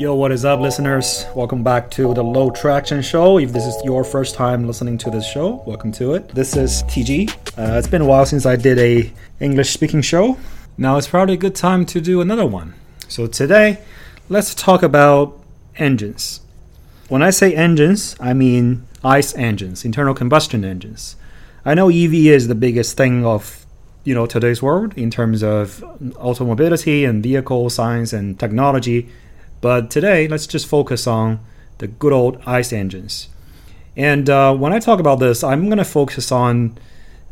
Yo, what is up, listeners? Welcome back to the Low Traction Show. If this is your first time listening to this show, welcome to it. This is TG. Uh, it's been a while since I did a English speaking show. Now it's probably a good time to do another one. So today, let's talk about engines. When I say engines, I mean ICE engines, internal combustion engines. I know EV is the biggest thing of you know today's world in terms of automobility and vehicle science and technology but today, let's just focus on the good old ICE engines. And uh, when I talk about this, I'm going to focus on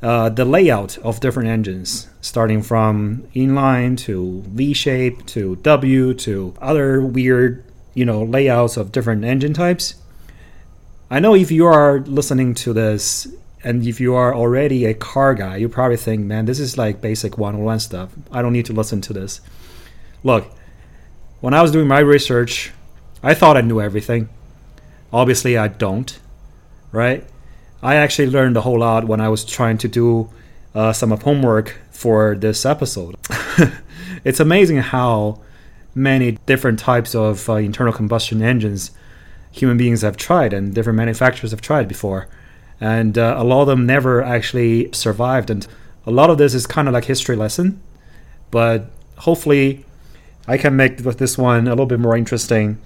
uh, the layout of different engines, starting from inline to V shape to W to other weird, you know, layouts of different engine types. I know if you are listening to this and if you are already a car guy, you probably think, man, this is like basic 101 stuff. I don't need to listen to this. Look, when I was doing my research, I thought I knew everything. Obviously, I don't, right? I actually learned a whole lot when I was trying to do uh, some of homework for this episode. it's amazing how many different types of uh, internal combustion engines human beings have tried and different manufacturers have tried before. And uh, a lot of them never actually survived. And a lot of this is kind of like history lesson, but hopefully I can make this one a little bit more interesting.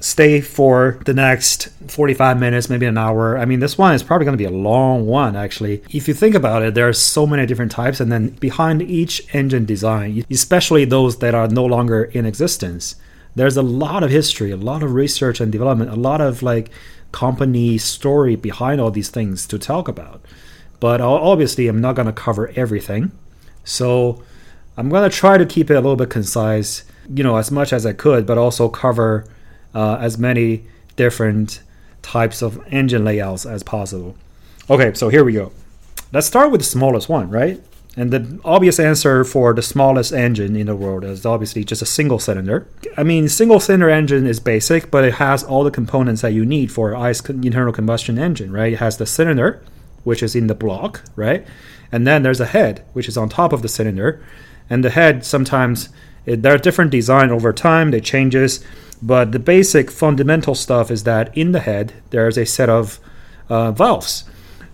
Stay for the next 45 minutes, maybe an hour. I mean, this one is probably going to be a long one, actually. If you think about it, there are so many different types, and then behind each engine design, especially those that are no longer in existence, there's a lot of history, a lot of research and development, a lot of like company story behind all these things to talk about. But obviously, I'm not going to cover everything. So I'm going to try to keep it a little bit concise you know as much as I could, but also cover uh, as many different types of engine layouts as possible. Okay, so here we go. Let's start with the smallest one, right? And the obvious answer for the smallest engine in the world is obviously just a single cylinder. I mean, single cylinder engine is basic, but it has all the components that you need for ICE internal combustion engine, right? It has the cylinder, which is in the block, right? And then there's a head, which is on top of the cylinder. And the head sometimes there are different design over time, they changes, but the basic fundamental stuff is that in the head there's a set of uh, valves.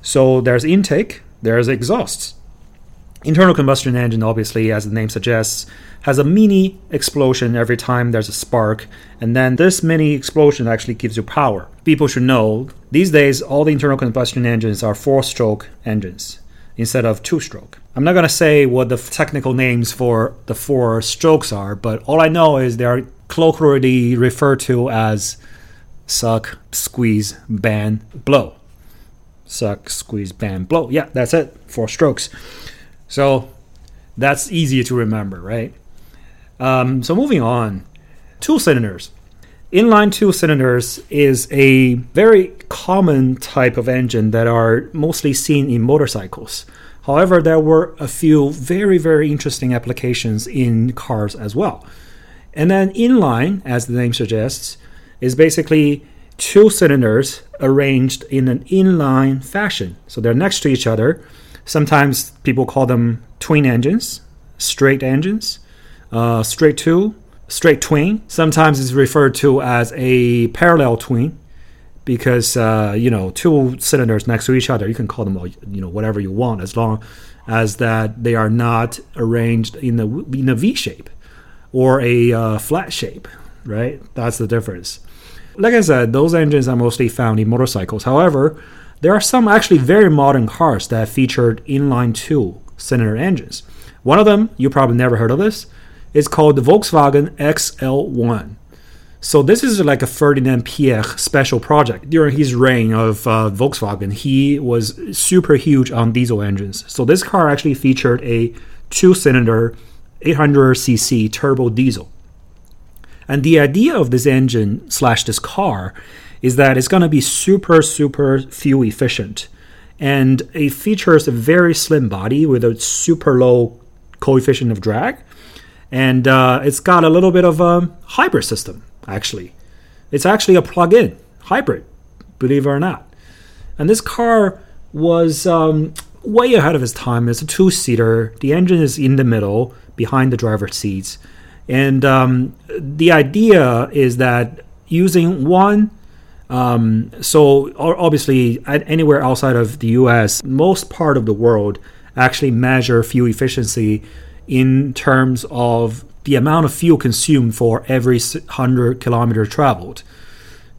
So there's intake, there's exhausts. Internal combustion engine, obviously, as the name suggests, has a mini explosion every time there's a spark, and then this mini explosion actually gives you power. People should know these days all the internal combustion engines are four stroke engines instead of two stroke. I'm not going to say what the technical names for the four strokes are, but all I know is they are colloquially referred to as suck, squeeze, bang, blow. Suck, squeeze, bang, blow. Yeah, that's it. Four strokes. So that's easy to remember, right? Um, so moving on, two cylinders. Inline two cylinders is a very common type of engine that are mostly seen in motorcycles. However, there were a few very, very interesting applications in cars as well. And then inline, as the name suggests, is basically two cylinders arranged in an inline fashion. So they're next to each other. Sometimes people call them twin engines, straight engines, uh, straight two, straight twin. Sometimes it's referred to as a parallel twin because uh, you know two cylinders next to each other you can call them all you know whatever you want as long as that they are not arranged in a in a V shape or a uh, flat shape right? That's the difference. Like I said those engines are mostly found in motorcycles. However there are some actually very modern cars that featured inline two cylinder engines. One of them you probably never heard of this is called the Volkswagen XL1 so this is like a Ferdinand Piëch special project. During his reign of uh, Volkswagen, he was super huge on diesel engines. So this car actually featured a two-cylinder 800cc turbo diesel. And the idea of this engine slash this car is that it's going to be super super fuel efficient, and it features a very slim body with a super low coefficient of drag, and uh, it's got a little bit of a hybrid system actually. It's actually a plug in hybrid, believe it or not. And this car was um, way ahead of its time. It's a two seater, the engine is in the middle behind the driver's seats. And um, the idea is that using one, um, so obviously anywhere outside of the US, most part of the world actually measure fuel efficiency in terms of the amount of fuel consumed for every 100 kilometer traveled.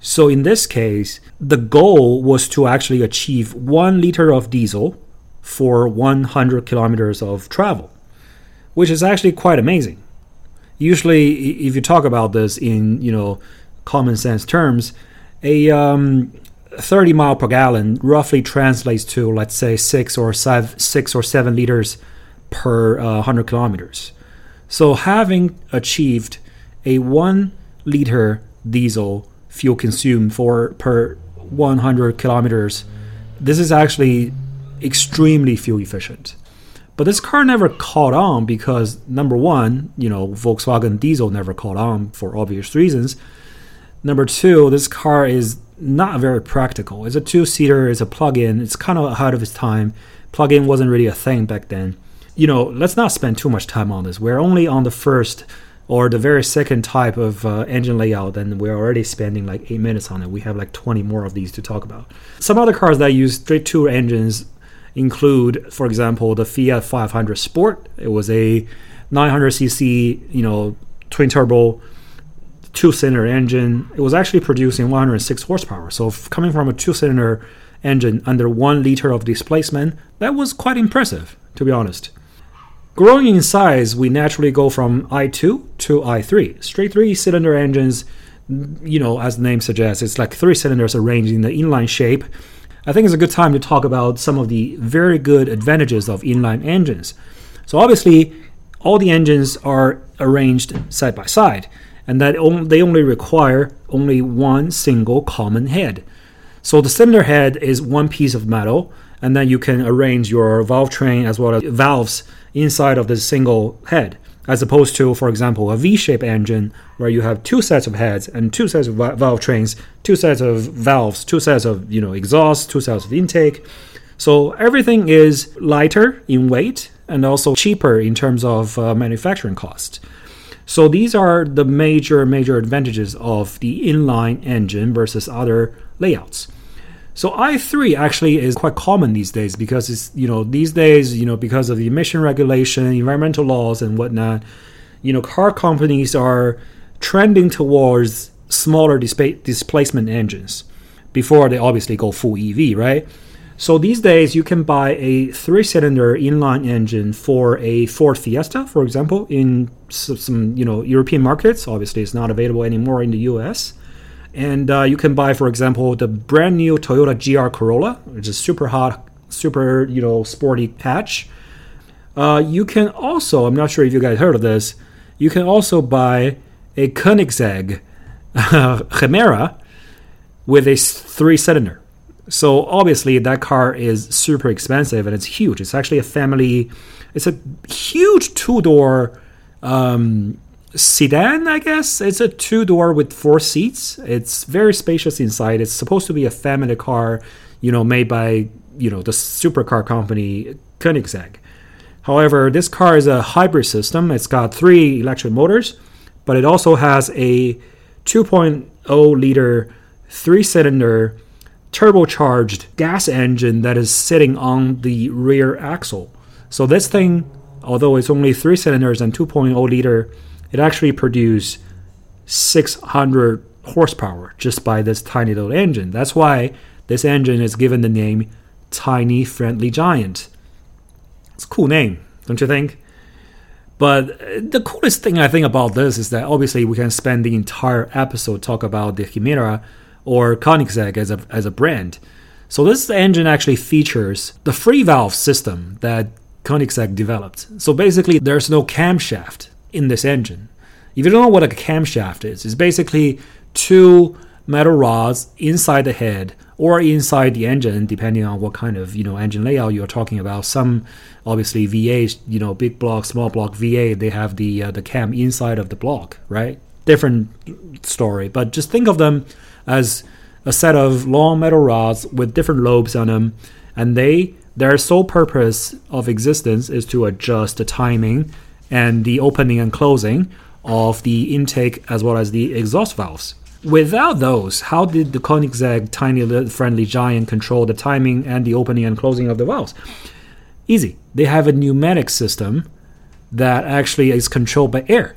So in this case, the goal was to actually achieve one liter of diesel for 100 kilometers of travel, which is actually quite amazing. Usually, if you talk about this in you know common sense terms, a um, 30 mile per gallon roughly translates to let's say six or seven, six or seven liters per uh, 100 kilometers. So having achieved a one liter diesel fuel consumed for per 100 kilometers, this is actually extremely fuel efficient. But this car never caught on because number one, you know, Volkswagen diesel never caught on for obvious reasons. Number two, this car is not very practical. It's a two-seater, it's a plug-in, it's kind of ahead of its time. Plug-in wasn't really a thing back then. You know, let's not spend too much time on this. We're only on the first or the very second type of uh, engine layout, and we're already spending like eight minutes on it. We have like 20 more of these to talk about. Some other cars that use straight two engines include, for example, the Fiat 500 Sport. It was a 900cc, you know, twin turbo, two cylinder engine. It was actually producing 106 horsepower. So coming from a two cylinder engine under one liter of displacement, that was quite impressive, to be honest. Growing in size, we naturally go from i2 to i3. Straight three cylinder engines, you know, as the name suggests, it's like three cylinders arranged in the inline shape. I think it's a good time to talk about some of the very good advantages of inline engines. So, obviously, all the engines are arranged side by side, and that they only require only one single common head. So, the cylinder head is one piece of metal, and then you can arrange your valve train as well as valves inside of the single head, as opposed to, for example, a V-shaped engine where you have two sets of heads and two sets of valve trains, two sets of valves, two sets of you know exhaust, two sets of intake. So everything is lighter in weight and also cheaper in terms of uh, manufacturing cost. So these are the major major advantages of the inline engine versus other layouts. So i3 actually is quite common these days because it's you know these days you know because of the emission regulation, environmental laws and whatnot, you know car companies are trending towards smaller dispa- displacement engines before they obviously go full EV, right? So these days you can buy a three-cylinder inline engine for a Ford Fiesta, for example, in some you know European markets. Obviously, it's not available anymore in the US. And uh, you can buy, for example, the brand new Toyota GR Corolla, which is super hot, super you know sporty hatch. Uh, you can also, I'm not sure if you guys heard of this, you can also buy a Koenigsegg Gemera with a three cylinder. So obviously that car is super expensive and it's huge. It's actually a family. It's a huge two door um, sedan, I guess. It's a two door with four seats. It's very spacious inside. It's supposed to be a family car, you know, made by, you know, the supercar company Koenigsegg. However, this car is a hybrid system. It's got three electric motors, but it also has a 2.0 liter three cylinder turbocharged gas engine that is sitting on the rear axle. So this thing, although it's only three cylinders and 2.0 liter it actually produced 600 horsepower just by this tiny little engine. That's why this engine is given the name Tiny Friendly Giant. It's a cool name, don't you think? But the coolest thing I think about this is that obviously we can spend the entire episode talk about the Gemera or Koenigsegg as a, as a brand. So this engine actually features the free valve system that Koenigsegg developed. So basically there's no camshaft in this engine. If you don't know what a camshaft is, it's basically two metal rods inside the head or inside the engine, depending on what kind of you know engine layout you're talking about. Some obviously V8, you know, big block, small block V8, they have the uh, the cam inside of the block, right? Different story, but just think of them as a set of long metal rods with different lobes on them, and they their sole purpose of existence is to adjust the timing and the opening and closing of the intake as well as the exhaust valves. Without those, how did the Koenigsegg tiny little friendly giant control the timing and the opening and closing of the valves? Easy. They have a pneumatic system that actually is controlled by air.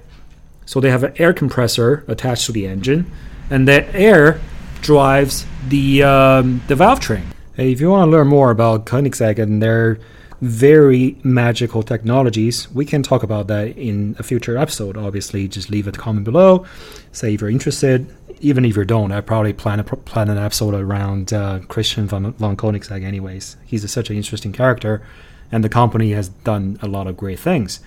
So they have an air compressor attached to the engine, and that air drives the um, the valve train. Hey, if you want to learn more about Koenigsegg and their very magical technologies, we can talk about that in a future episode. Obviously, just leave a comment below. Say if you're interested. Even if you don't, I probably plan a, plan an episode around uh, Christian von, von Koenigsegg. Anyways, he's a, such an interesting character, and the company has done a lot of great things.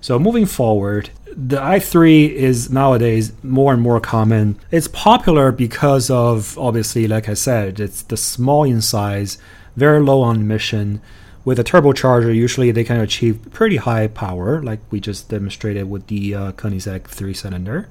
So moving forward, the i3 is nowadays more and more common. It's popular because of obviously, like I said, it's the small in size, very low on emission. With a turbocharger, usually they can achieve pretty high power, like we just demonstrated with the uh, Koenigsegg three cylinder.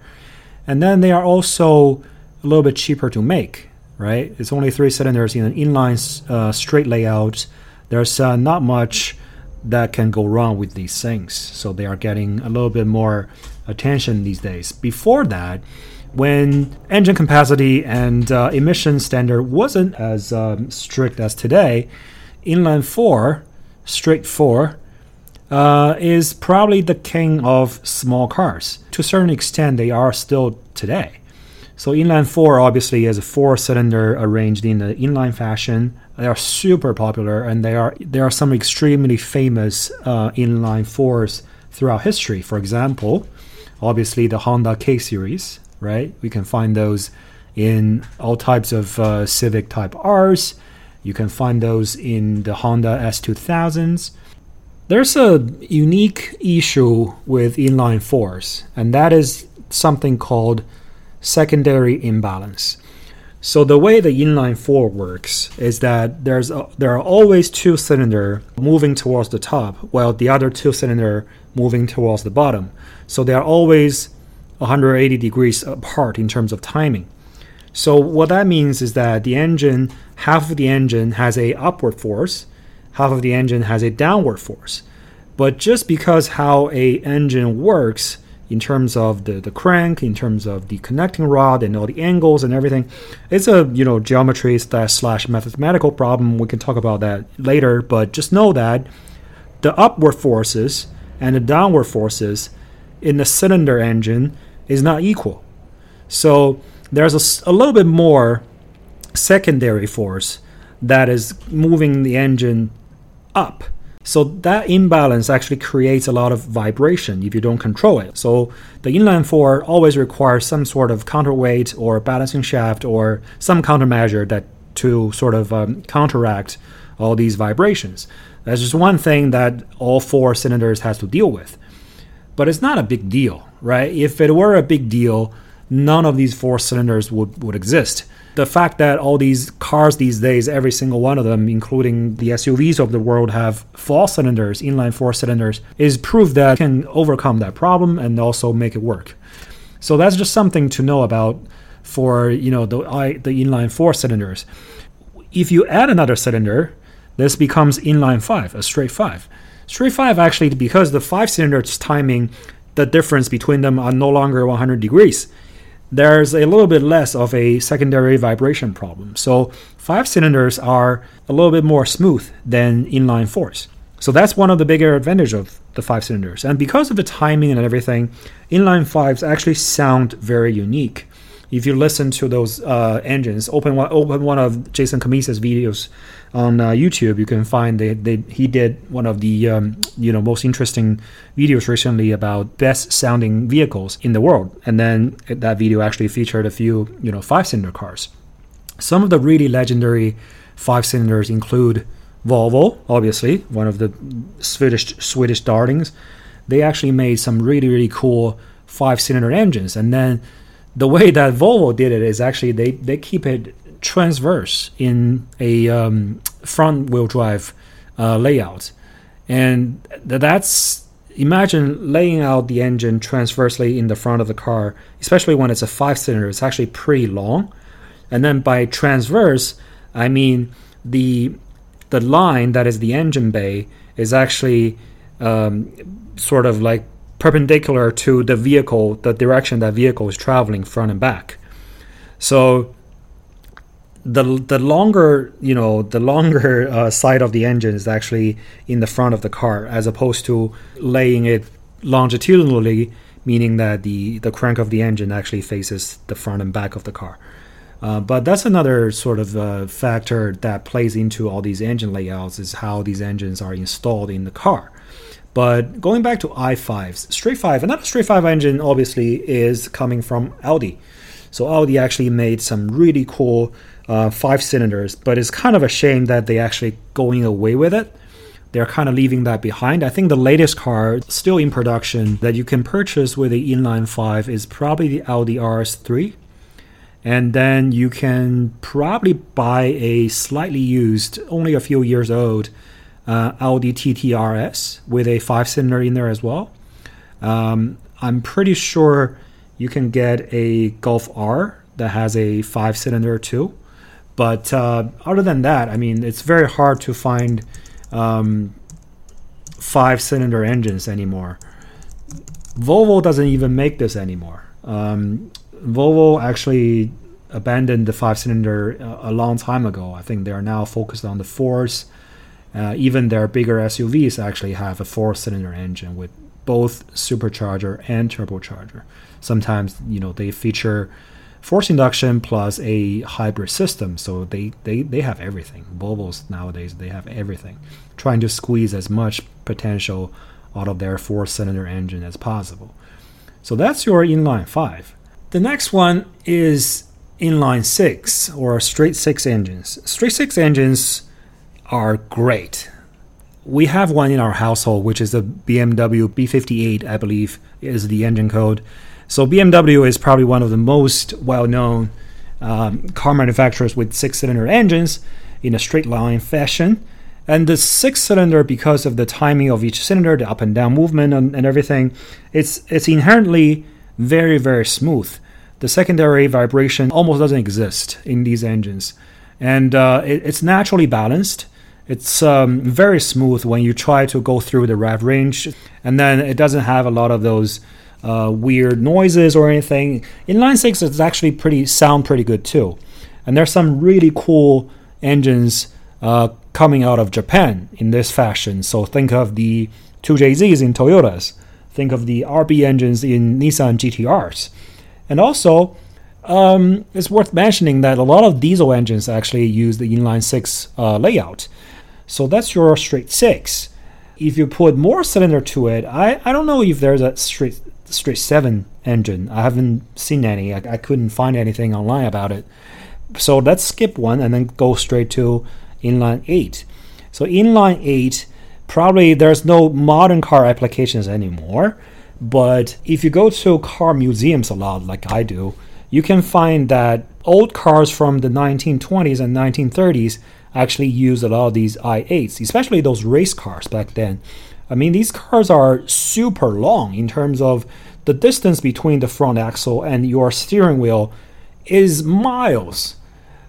And then they are also a little bit cheaper to make, right? It's only three cylinders in an inline uh, straight layout. There's uh, not much that can go wrong with these things. So they are getting a little bit more attention these days. Before that, when engine capacity and uh, emission standard wasn't as um, strict as today, inline four, straight four, uh, is probably the king of small cars. To a certain extent, they are still today. So inline four obviously is a four cylinder arranged in the inline fashion. They are super popular, and they are there are some extremely famous uh, inline fours throughout history. For example, obviously the Honda K series, right? We can find those in all types of uh, Civic Type R's. You can find those in the Honda S2000s. There's a unique issue with inline fours, and that is something called secondary imbalance. So the way the inline four works is that there's a, there are always two cylinder moving towards the top, while the other two cylinder moving towards the bottom. So they are always 180 degrees apart in terms of timing. So what that means is that the engine, half of the engine has a upward force, half of the engine has a downward force. But just because how a engine works in terms of the, the crank, in terms of the connecting rod and all the angles and everything. It's a you know geometry slash mathematical problem. We can talk about that later, but just know that the upward forces and the downward forces in the cylinder engine is not equal. So there's a, a little bit more secondary force that is moving the engine up so that imbalance actually creates a lot of vibration if you don't control it. So the inline four always requires some sort of counterweight or balancing shaft or some countermeasure that to sort of um, counteract all these vibrations. That's just one thing that all four cylinders has to deal with. But it's not a big deal, right? If it were a big deal, none of these four cylinders would, would exist the fact that all these cars these days, every single one of them, including the SUVs of the world, have four cylinders, inline four cylinders, is proof that can overcome that problem and also make it work. So that's just something to know about for you know the the inline four cylinders. If you add another cylinder, this becomes inline five, a straight five. Straight five actually because the five cylinders timing, the difference between them are no longer 100 degrees there's a little bit less of a secondary vibration problem. So five cylinders are a little bit more smooth than inline fours. So that's one of the bigger advantage of the five cylinders. And because of the timing and everything, inline fives actually sound very unique if you listen to those uh, engines, open one, open one of Jason Cammisa's videos on uh, YouTube, you can find they, they, he did one of the um, you know most interesting videos recently about best sounding vehicles in the world, and then that video actually featured a few you know five cylinder cars. Some of the really legendary five cylinders include Volvo, obviously one of the Swedish Swedish darlings. They actually made some really really cool five cylinder engines, and then the way that Volvo did it is actually they, they keep it transverse in a um, front wheel drive uh, layout. And that's imagine laying out the engine transversely in the front of the car, especially when it's a five cylinder, it's actually pretty long. And then by transverse, I mean the the line that is the engine bay is actually um, sort of like perpendicular to the vehicle, the direction that vehicle is traveling front and back. So the the longer you know the longer uh, side of the engine is actually in the front of the car as opposed to laying it longitudinally meaning that the the crank of the engine actually faces the front and back of the car. Uh, but that's another sort of uh, factor that plays into all these engine layouts is how these engines are installed in the car. But going back to i5s straight 5 another straight 5 engine obviously is coming from audi. So audi actually made some really cool uh, five cylinders, but it's kind of a shame that they actually going away with it. They're kind of leaving that behind. I think the latest car still in production that you can purchase with the inline five is probably the Audi RS3. And then you can probably buy a slightly used, only a few years old, uh, Audi TT RS with a five cylinder in there as well. Um, I'm pretty sure you can get a Golf R that has a five cylinder too. But uh, other than that, I mean, it's very hard to find um, five cylinder engines anymore. Volvo doesn't even make this anymore. Um, Volvo actually abandoned the five cylinder uh, a long time ago. I think they are now focused on the fours. Uh, even their bigger SUVs actually have a four cylinder engine with both supercharger and turbocharger. Sometimes, you know, they feature force induction plus a hybrid system. So they, they, they have everything. Volvos nowadays, they have everything. Trying to squeeze as much potential out of their four cylinder engine as possible. So that's your inline five. The next one is inline six or straight six engines. Straight six engines are great. We have one in our household, which is the BMW B58, I believe, is the engine code. So BMW is probably one of the most well-known um, car manufacturers with six-cylinder engines in a straight line fashion. And the six-cylinder, because of the timing of each cylinder, the up and down movement, and, and everything, it's it's inherently very very smooth. The secondary vibration almost doesn't exist in these engines, and uh, it, it's naturally balanced. It's um, very smooth when you try to go through the rev range, and then it doesn't have a lot of those uh, weird noises or anything. Inline six is actually pretty sound pretty good too, and there's some really cool engines uh, coming out of Japan in this fashion. So think of the 2JZs in Toyotas, think of the RB engines in Nissan GTRs, and also. Um, it's worth mentioning that a lot of diesel engines actually use the inline six uh, layout. So that's your straight six. If you put more cylinder to it, I, I don't know if there's a straight straight seven engine. I haven't seen any. I, I couldn't find anything online about it. So let's skip one and then go straight to inline eight. So inline eight, probably there's no modern car applications anymore. But if you go to car museums a lot, like I do, you can find that old cars from the 1920s and 1930s actually use a lot of these i8s, especially those race cars back then. I mean, these cars are super long in terms of the distance between the front axle and your steering wheel is miles.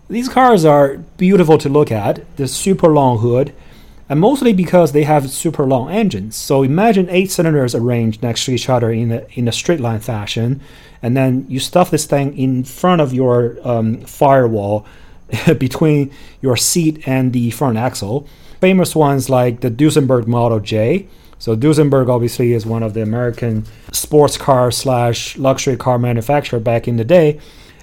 These cars are beautiful to look at, the super long hood, and mostly because they have super long engines. So imagine eight cylinders arranged next to each other in a, in a straight line fashion, and then you stuff this thing in front of your um, firewall between your seat and the front axle famous ones like the Duesenberg Model J. So Duesenberg obviously is one of the American sports car slash luxury car manufacturer back in the day.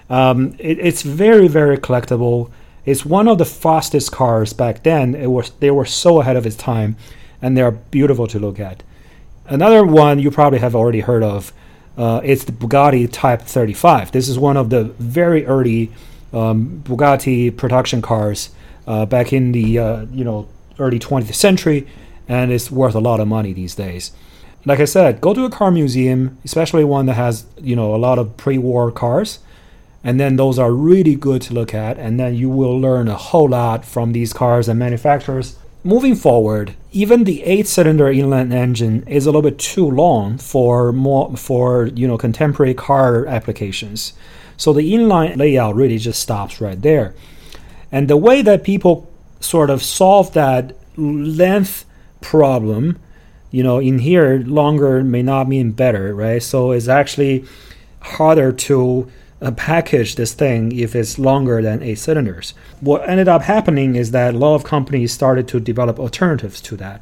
Um, it, it's very very collectible. It's one of the fastest cars back then. It was they were so ahead of its time, and they are beautiful to look at. Another one you probably have already heard of. Uh, it's the Bugatti Type 35. This is one of the very early um, Bugatti production cars uh, back in the uh, you know early 20th century, and it's worth a lot of money these days. Like I said, go to a car museum, especially one that has you know a lot of pre-war cars, and then those are really good to look at, and then you will learn a whole lot from these cars and manufacturers. Moving forward, even the eight-cylinder inline engine is a little bit too long for more for you know contemporary car applications. So the inline layout really just stops right there. And the way that people sort of solve that length problem you know, in here, longer may not mean better, right? So it's actually harder to uh, package this thing if it's longer than eight cylinders. What ended up happening is that a lot of companies started to develop alternatives to that.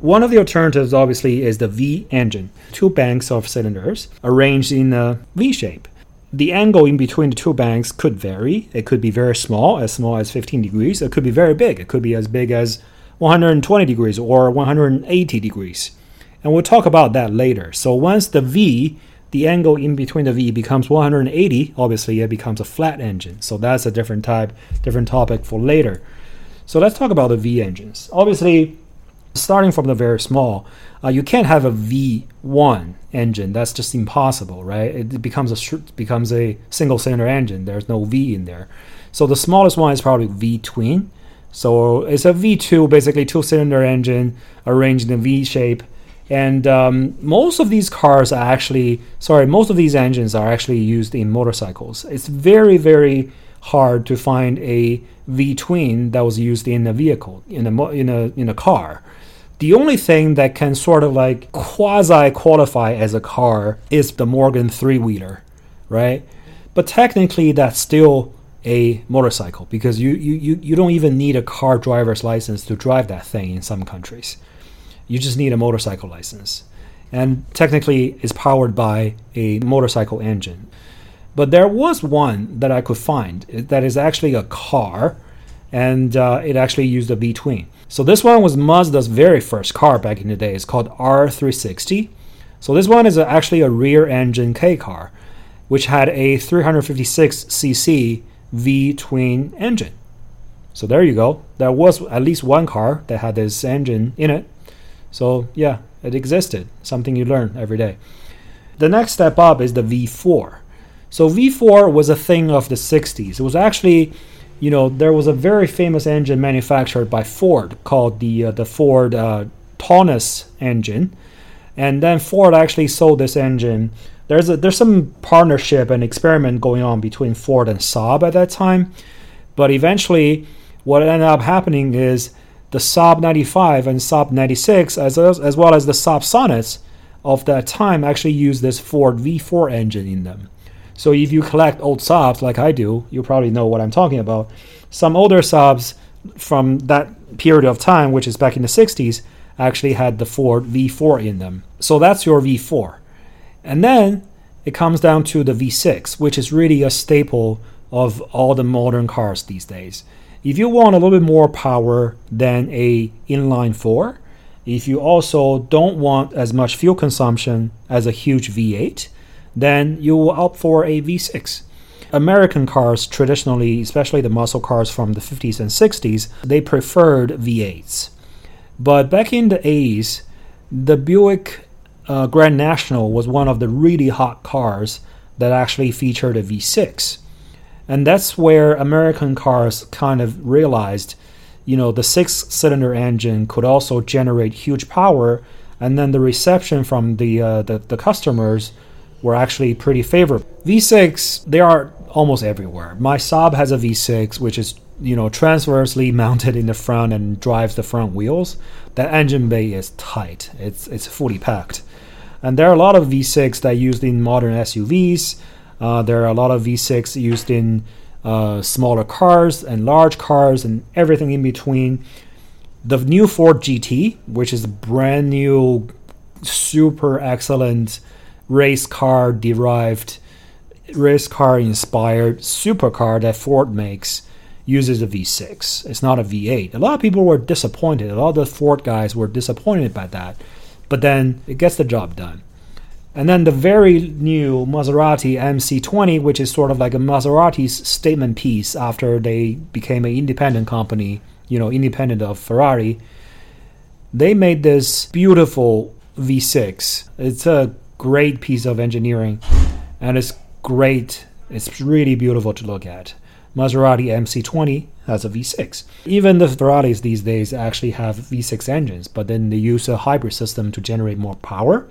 One of the alternatives, obviously, is the V engine, two banks of cylinders arranged in a V shape. The angle in between the two banks could vary. It could be very small, as small as 15 degrees. It could be very big. It could be as big as 120 degrees or 180 degrees. And we'll talk about that later. So once the V, the angle in between the V becomes 180, obviously it becomes a flat engine. So that's a different type, different topic for later. So let's talk about the V engines. Obviously, starting from the very small, uh, you can't have a V1 engine. That's just impossible, right? It becomes a becomes a single cylinder engine. There's no V in there. So the smallest one is probably V twin. So it's a V2, basically two cylinder engine arranged in a V shape. And um, most of these cars are actually, sorry, most of these engines are actually used in motorcycles. It's very, very hard to find a V twin that was used in a vehicle, in a, in a, in a car. The only thing that can sort of like quasi qualify as a car is the Morgan three wheeler, right? But technically, that's still a motorcycle because you, you, you don't even need a car driver's license to drive that thing in some countries. You just need a motorcycle license. And technically, it's powered by a motorcycle engine. But there was one that I could find that is actually a car, and uh, it actually used a V twin. So this one was Mazda's very first car back in the day. It's called R360. So this one is actually a rear engine K car, which had a 356cc V twin engine. So there you go. There was at least one car that had this engine in it. So yeah, it existed. Something you learn every day. The next step up is the V4. So V4 was a thing of the 60s. It was actually, you know, there was a very famous engine manufactured by Ford called the uh, the Ford uh, Taunus engine, and then Ford actually sold this engine. There's a, there's some partnership and experiment going on between Ford and Saab at that time, but eventually, what ended up happening is the Saab 95 and Saab 96, as as well as the Saab Sonetts of that time, actually used this Ford V4 engine in them. So if you collect old Saabs like I do, you probably know what I'm talking about. Some older Saabs from that period of time, which is back in the 60s, actually had the Ford V4 in them. So that's your V4. And then it comes down to the V6, which is really a staple of all the modern cars these days. If you want a little bit more power than a inline 4, if you also don't want as much fuel consumption as a huge V8, then you will opt for a V6. American cars traditionally, especially the muscle cars from the 50s and 60s, they preferred V8s. But back in the 80s, the Buick uh, Grand National was one of the really hot cars that actually featured a V6. And that's where American cars kind of realized, you know, the six cylinder engine could also generate huge power. And then the reception from the, uh, the, the customers were actually pretty favorable. V6, they are almost everywhere. My Saab has a V6, which is you know transversely mounted in the front and drives the front wheels. That engine bay is tight. It's it's fully packed. And there are a lot of V6 that are used in modern SUVs. Uh, there are a lot of V6 used in uh, smaller cars and large cars and everything in between. The new Ford GT, which is brand new, super excellent race car derived, race car inspired supercar that Ford makes, uses a V6. It's not a V8. A lot of people were disappointed. A lot of the Ford guys were disappointed by that but then it gets the job done. And then the very new Maserati MC20, which is sort of like a Maserati's statement piece after they became an independent company, you know, independent of Ferrari. They made this beautiful V6. It's a great piece of engineering and it's great. It's really beautiful to look at. Maserati MC20 has a V6. Even the Ferraris these days actually have V6 engines, but then they use a hybrid system to generate more power.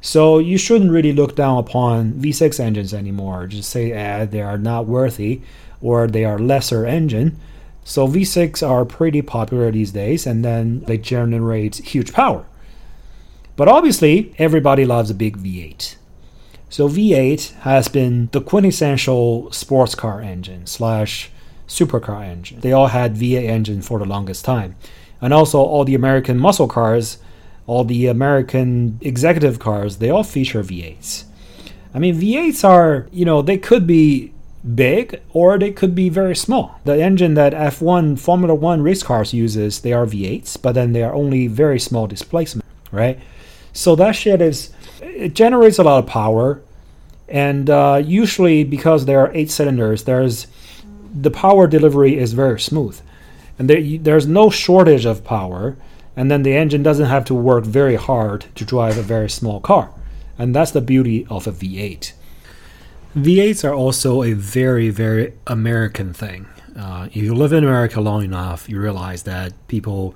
So you shouldn't really look down upon V6 engines anymore. Just say eh, they are not worthy or they are lesser engine. So V6 are pretty popular these days and then they generate huge power. But obviously, everybody loves a big V8. So V8 has been the quintessential sports car engine slash supercar engine. They all had V8 engine for the longest time. And also all the American muscle cars, all the American executive cars, they all feature V8s. I mean, V8s are, you know, they could be big or they could be very small. The engine that F1 Formula 1 race cars uses, they are V8s, but then they are only very small displacement, right? So that shit is it generates a lot of power, and uh, usually because there are eight cylinders, there's the power delivery is very smooth, and there, there's no shortage of power, and then the engine doesn't have to work very hard to drive a very small car, and that's the beauty of a V8. V8s are also a very very American thing. Uh, if you live in America long enough, you realize that people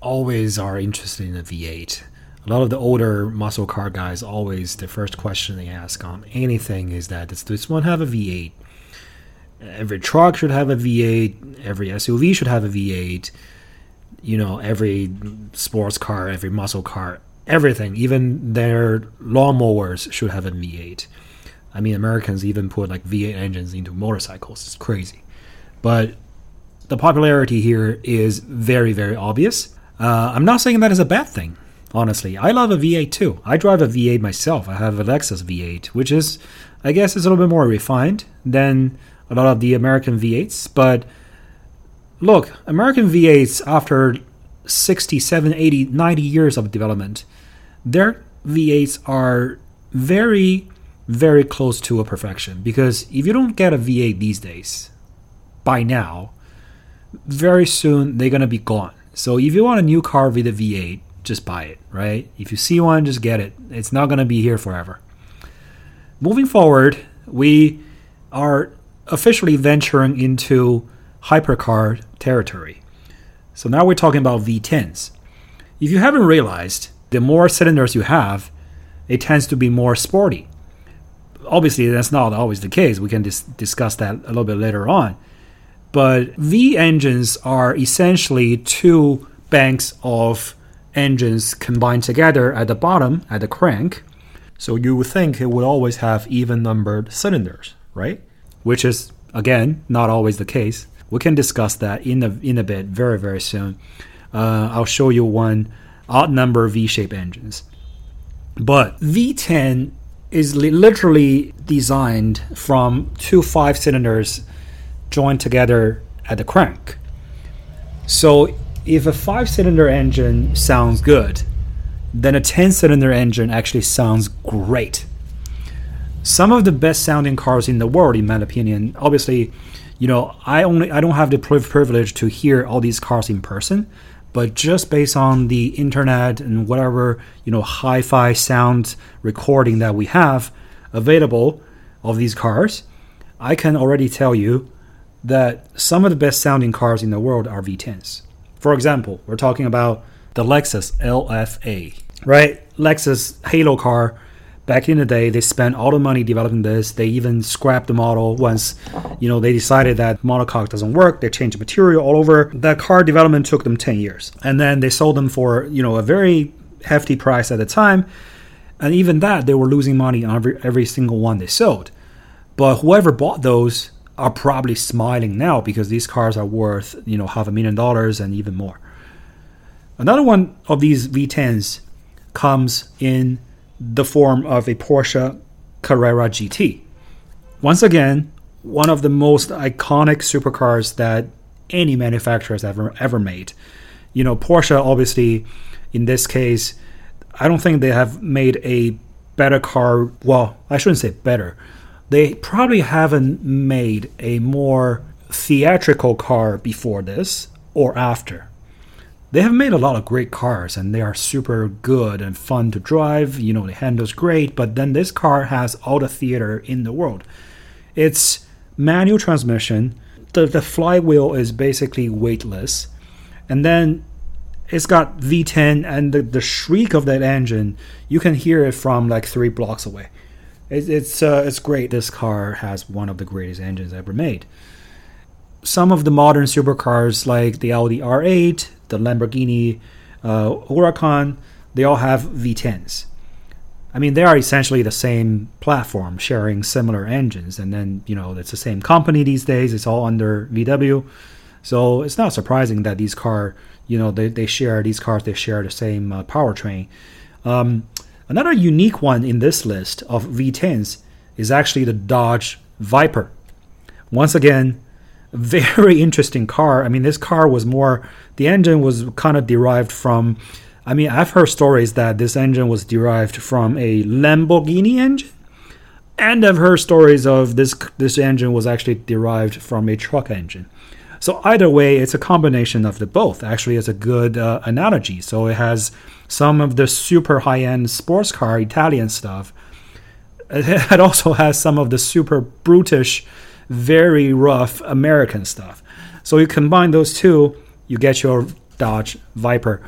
always are interested in a V8 a lot of the older muscle car guys always the first question they ask on anything is that does this one have a V8? Every truck should have a V8. Every SUV should have a V8. You know, every sports car, every muscle car, everything, even their lawnmowers should have a V8. I mean, Americans even put like V8 engines into motorcycles. It's crazy. But the popularity here is very, very obvious. Uh, I'm not saying that is a bad thing honestly. I love a V8 too. I drive a V8 myself. I have a Lexus V8, which is, I guess, is a little bit more refined than a lot of the American V8s. But look, American V8s, after 60, 70, 80, 90 years of development, their V8s are very, very close to a perfection. Because if you don't get a V8 these days, by now, very soon they're going to be gone. So if you want a new car with a V8, just buy it, right? If you see one, just get it. It's not going to be here forever. Moving forward, we are officially venturing into hypercar territory. So now we're talking about V10s. If you haven't realized, the more cylinders you have, it tends to be more sporty. Obviously, that's not always the case. We can dis- discuss that a little bit later on. But V engines are essentially two banks of engines combined together at the bottom at the crank. So you would think it would always have even numbered cylinders, right? Which is again not always the case. We can discuss that in a in a bit very very soon. Uh, I'll show you one odd number V-shaped engines. But V10 is li- literally designed from two five cylinders joined together at the crank. So if a five cylinder engine sounds good, then a 10 cylinder engine actually sounds great. Some of the best sounding cars in the world, in my opinion, obviously, you know, I only I don't have the privilege to hear all these cars in person, but just based on the internet and whatever you know hi-fi sound recording that we have available of these cars, I can already tell you that some of the best sounding cars in the world are V10s. For example, we're talking about the Lexus LFA, right? Lexus Halo car. Back in the day, they spent all the money developing this. They even scrapped the model once, you know, they decided that monocoque doesn't work. They changed the material all over. That car development took them 10 years. And then they sold them for, you know, a very hefty price at the time. And even that, they were losing money on every, every single one they sold. But whoever bought those are probably smiling now because these cars are worth, you know, half a million dollars and even more. Another one of these V10s comes in the form of a Porsche Carrera GT. Once again, one of the most iconic supercars that any manufacturer has ever ever made. You know, Porsche obviously in this case, I don't think they have made a better car. Well, I shouldn't say better they probably haven't made a more theatrical car before this or after. They have made a lot of great cars and they are super good and fun to drive. You know, the handles great, but then this car has all the theater in the world. It's manual transmission. The, the flywheel is basically weightless. And then it's got V10 and the, the shriek of that engine, you can hear it from like three blocks away. It, it's uh, it's great. This car has one of the greatest engines ever made. Some of the modern supercars, like the Audi R8, the Lamborghini uh, Huracan, they all have V10s. I mean, they are essentially the same platform, sharing similar engines, and then you know it's the same company these days. It's all under VW, so it's not surprising that these car, you know, they, they share these cars. They share the same uh, powertrain. Um, another unique one in this list of V10s is actually the Dodge Viper. Once again, very interesting car. I mean, this car was more the engine was kind of derived from I mean, I've heard stories that this engine was derived from a Lamborghini engine, and I've heard stories of this this engine was actually derived from a truck engine. So either way, it's a combination of the both. Actually, it's a good uh, analogy. So it has some of the super high-end sports car Italian stuff. It also has some of the super brutish, very rough American stuff. So you combine those two, you get your Dodge Viper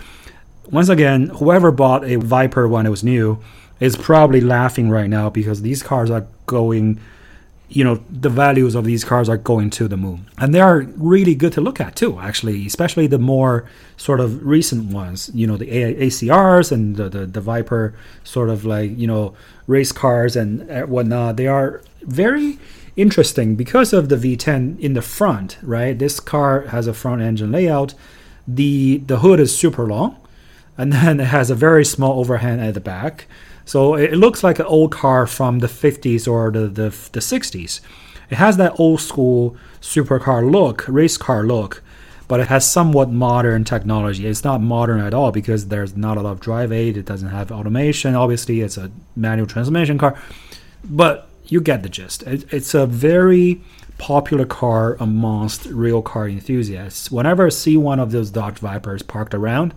once again, whoever bought a Viper when it was new is probably laughing right now because these cars are going, you know, the values of these cars are going to the moon. And they are really good to look at too, actually, especially the more sort of recent ones, you know, the ACRs and the, the, the Viper sort of like, you know, race cars and uh, whatnot. They are very interesting because of the V10 in the front, right? This car has a front engine layout. The the hood is super long and then it has a very small overhang at the back. So it looks like an old car from the 50s or the, the, the 60s. It has that old school supercar look, race car look, but it has somewhat modern technology. It's not modern at all because there's not a lot of drive aid. It doesn't have automation. Obviously, it's a manual transmission car, but you get the gist. It, it's a very popular car amongst real car enthusiasts. Whenever I see one of those Dodge Vipers parked around,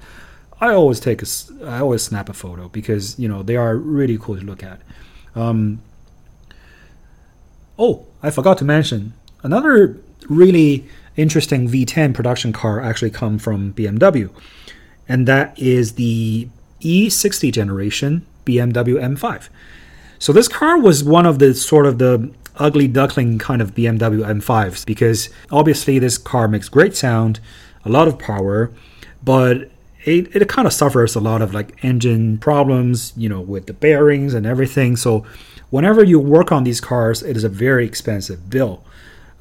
I always take a, I always snap a photo because you know they are really cool to look at. Um, oh, I forgot to mention another really interesting V10 production car actually come from BMW, and that is the E60 generation BMW M5. So this car was one of the sort of the ugly duckling kind of BMW M5s because obviously this car makes great sound, a lot of power, but it, it kind of suffers a lot of like engine problems, you know, with the bearings and everything. So whenever you work on these cars, it is a very expensive bill.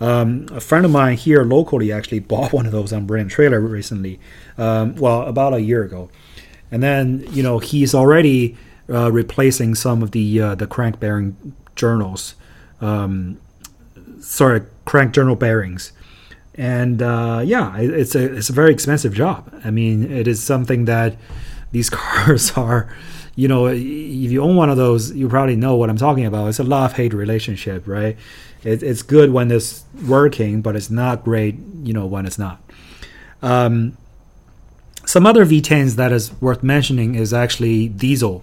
Um, a friend of mine here locally actually bought one of those on Bring a Trailer recently, um, well, about a year ago, and then you know he's already uh, replacing some of the uh, the crank bearing journals, um, sorry, crank journal bearings and uh, yeah, it's a it's a very expensive job. I mean, it is something that these cars are. You know, if you own one of those, you probably know what I'm talking about. It's a love hate relationship, right? It, it's good when it's working, but it's not great, you know, when it's not. Um, some other V10s that is worth mentioning is actually diesel.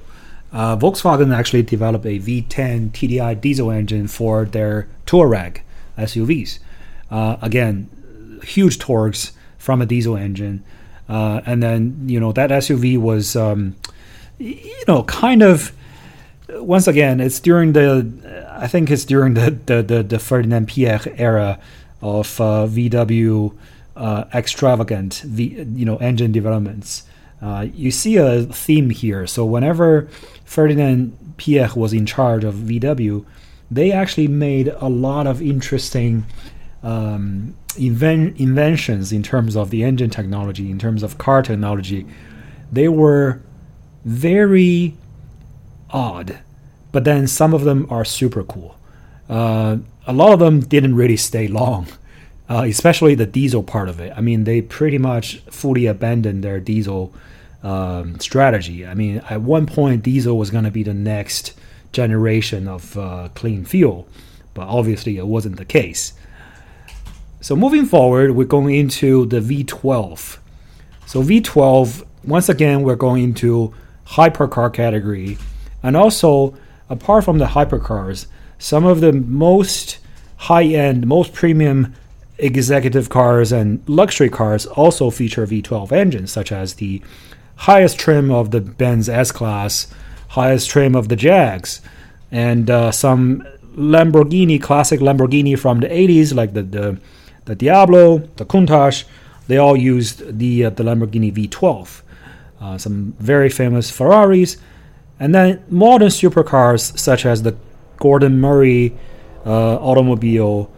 Uh, Volkswagen actually developed a V10 TDI diesel engine for their Touareg SUVs. Uh, again, huge torques from a diesel engine. Uh, and then, you know, that SUV was, um, you know, kind of, once again, it's during the, I think it's during the, the, the, the Ferdinand Piech era of uh, VW uh, extravagant, v, you know, engine developments. Uh, you see a theme here. So whenever Ferdinand Piech was in charge of VW, they actually made a lot of interesting um, inven- inventions in terms of the engine technology, in terms of car technology, they were very odd, but then some of them are super cool. Uh, a lot of them didn't really stay long, uh, especially the diesel part of it. I mean, they pretty much fully abandoned their diesel um, strategy. I mean, at one point, diesel was going to be the next generation of uh, clean fuel, but obviously it wasn't the case. So moving forward, we're going into the V12. So V12, once again, we're going into hypercar category. And also, apart from the hypercars, some of the most high-end, most premium executive cars and luxury cars also feature V12 engines, such as the highest trim of the Benz S-Class, highest trim of the Jags, and uh, some Lamborghini, classic Lamborghini from the 80s, like the, the the Diablo, the Countach, they all used the uh, the Lamborghini V12. Uh, some very famous Ferraris, and then modern supercars such as the Gordon Murray uh, automobile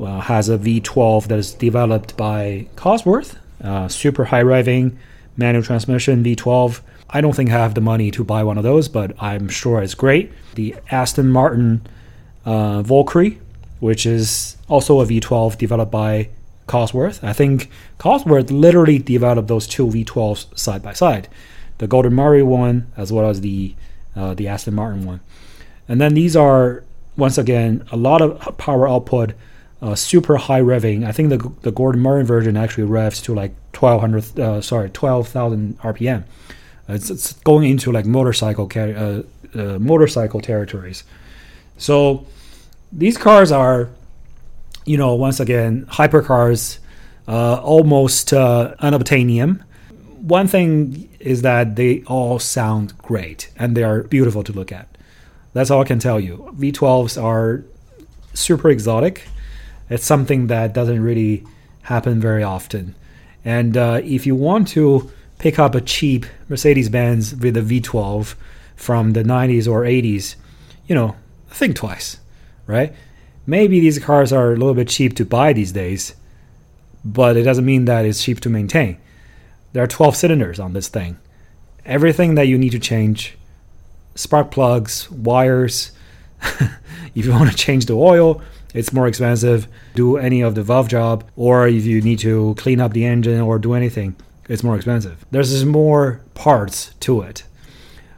uh, has a V12 that is developed by Cosworth, uh, super high revving manual transmission V12. I don't think I have the money to buy one of those, but I'm sure it's great. The Aston Martin uh, Valkyrie, which is also a V12 developed by Cosworth. I think Cosworth literally developed those two V12s side by side, the Gordon Murray one as well as the uh, the Aston Martin one. And then these are once again a lot of power output, uh, super high revving. I think the the Gordon Murray version actually revs to like 1200 uh, sorry 12,000 RPM. It's, it's, going into like motorcycle uh, uh, motorcycle territories. So these cars are you know, once again, hypercars, uh, almost uh, unobtainium. One thing is that they all sound great and they are beautiful to look at. That's all I can tell you. V12s are super exotic. It's something that doesn't really happen very often. And uh, if you want to pick up a cheap Mercedes Benz with a V12 from the 90s or 80s, you know, think twice, right? maybe these cars are a little bit cheap to buy these days, but it doesn't mean that it's cheap to maintain. There are 12 cylinders on this thing. Everything that you need to change spark plugs, wires. if you want to change the oil, it's more expensive. Do any of the valve job, or if you need to clean up the engine or do anything, it's more expensive. There's more parts to it.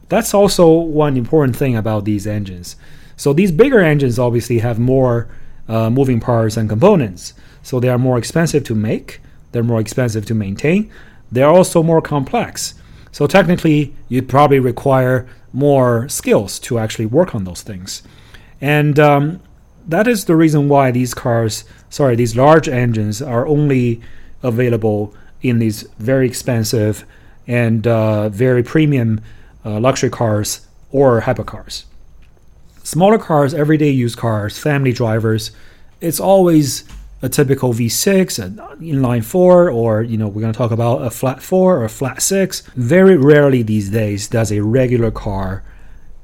That's also one important thing about these engines. So these bigger engines obviously have more uh, moving parts and components. So they are more expensive to make, they're more expensive to maintain, they're also more complex. So technically, you'd probably require more skills to actually work on those things. And um, that is the reason why these cars, sorry, these large engines are only available in these very expensive and uh, very premium uh, luxury cars or hypercars smaller cars, everyday used cars, family drivers, it's always a typical V6, an inline four, or you know, we're going to talk about a flat four or a flat six. Very rarely these days does a regular car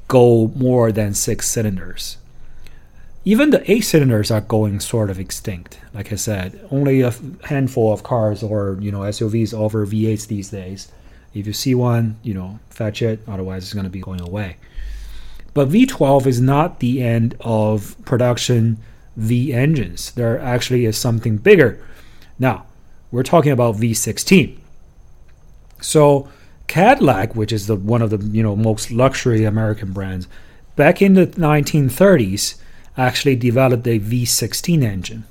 go more than six cylinders. Even the eight cylinders are going sort of extinct. Like I said, only a handful of cars or you know SUVs offer V8s these days. If you see one, you know, fetch it. Otherwise, it's going to be going away. But V12 is not the end of production V engines. There actually is something bigger. Now, we're talking about V16. So Cadillac, which is the one of the you know most luxury American brands, back in the 1930s actually developed a V16 engine.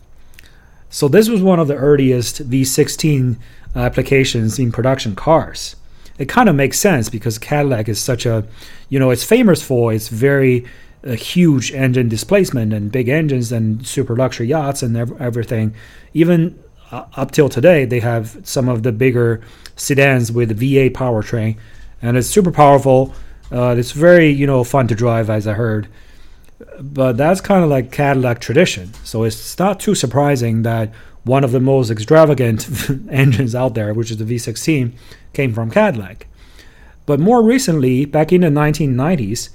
So this was one of the earliest V16 applications in production cars it kind of makes sense because Cadillac is such a, you know, it's famous for its very uh, huge engine displacement and big engines and super luxury yachts and ev- everything. Even uh, up till today, they have some of the bigger sedans with V8 powertrain, and it's super powerful. Uh, it's very, you know, fun to drive, as I heard. But that's kind of like Cadillac tradition. So it's not too surprising that one of the most extravagant engines out there, which is the V16, came from Cadillac. But more recently, back in the 1990s,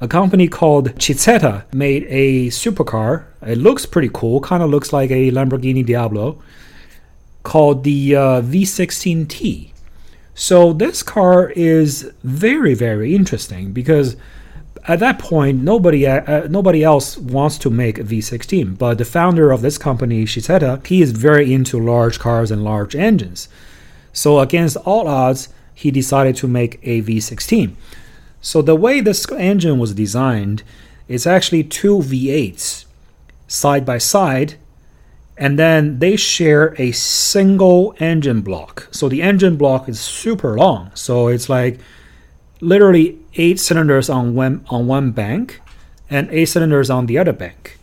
a company called Cizeta made a supercar. It looks pretty cool, kind of looks like a Lamborghini Diablo, called the uh, V16T. So this car is very, very interesting because at that point, nobody uh, uh nobody else wants to make a V16. But the founder of this company, Cizeta, he is very into large cars and large engines. So against all odds, he decided to make a V16. So the way this engine was designed it's actually two V8s side by side and then they share a single engine block. So the engine block is super long. So it's like literally eight cylinders on one on one bank and eight cylinders on the other bank.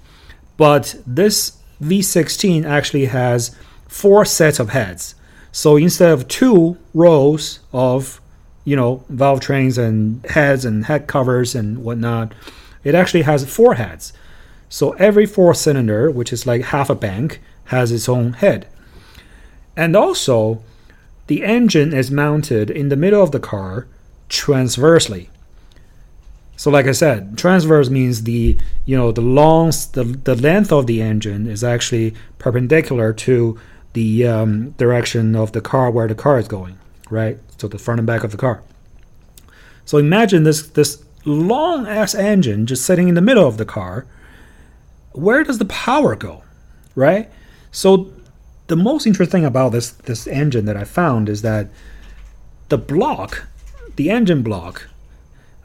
But this V16 actually has four sets of heads. So instead of two rows of you know valve trains and heads and head covers and whatnot, it actually has four heads. So every four cylinder, which is like half a bank, has its own head. And also, the engine is mounted in the middle of the car transversely. So, like I said, transverse means the you know the long the, the length of the engine is actually perpendicular to the um, direction of the car where the car is going, right? So the front and back of the car. So imagine this this long ass engine just sitting in the middle of the car. Where does the power go, right? So the most interesting about this this engine that I found is that the block, the engine block,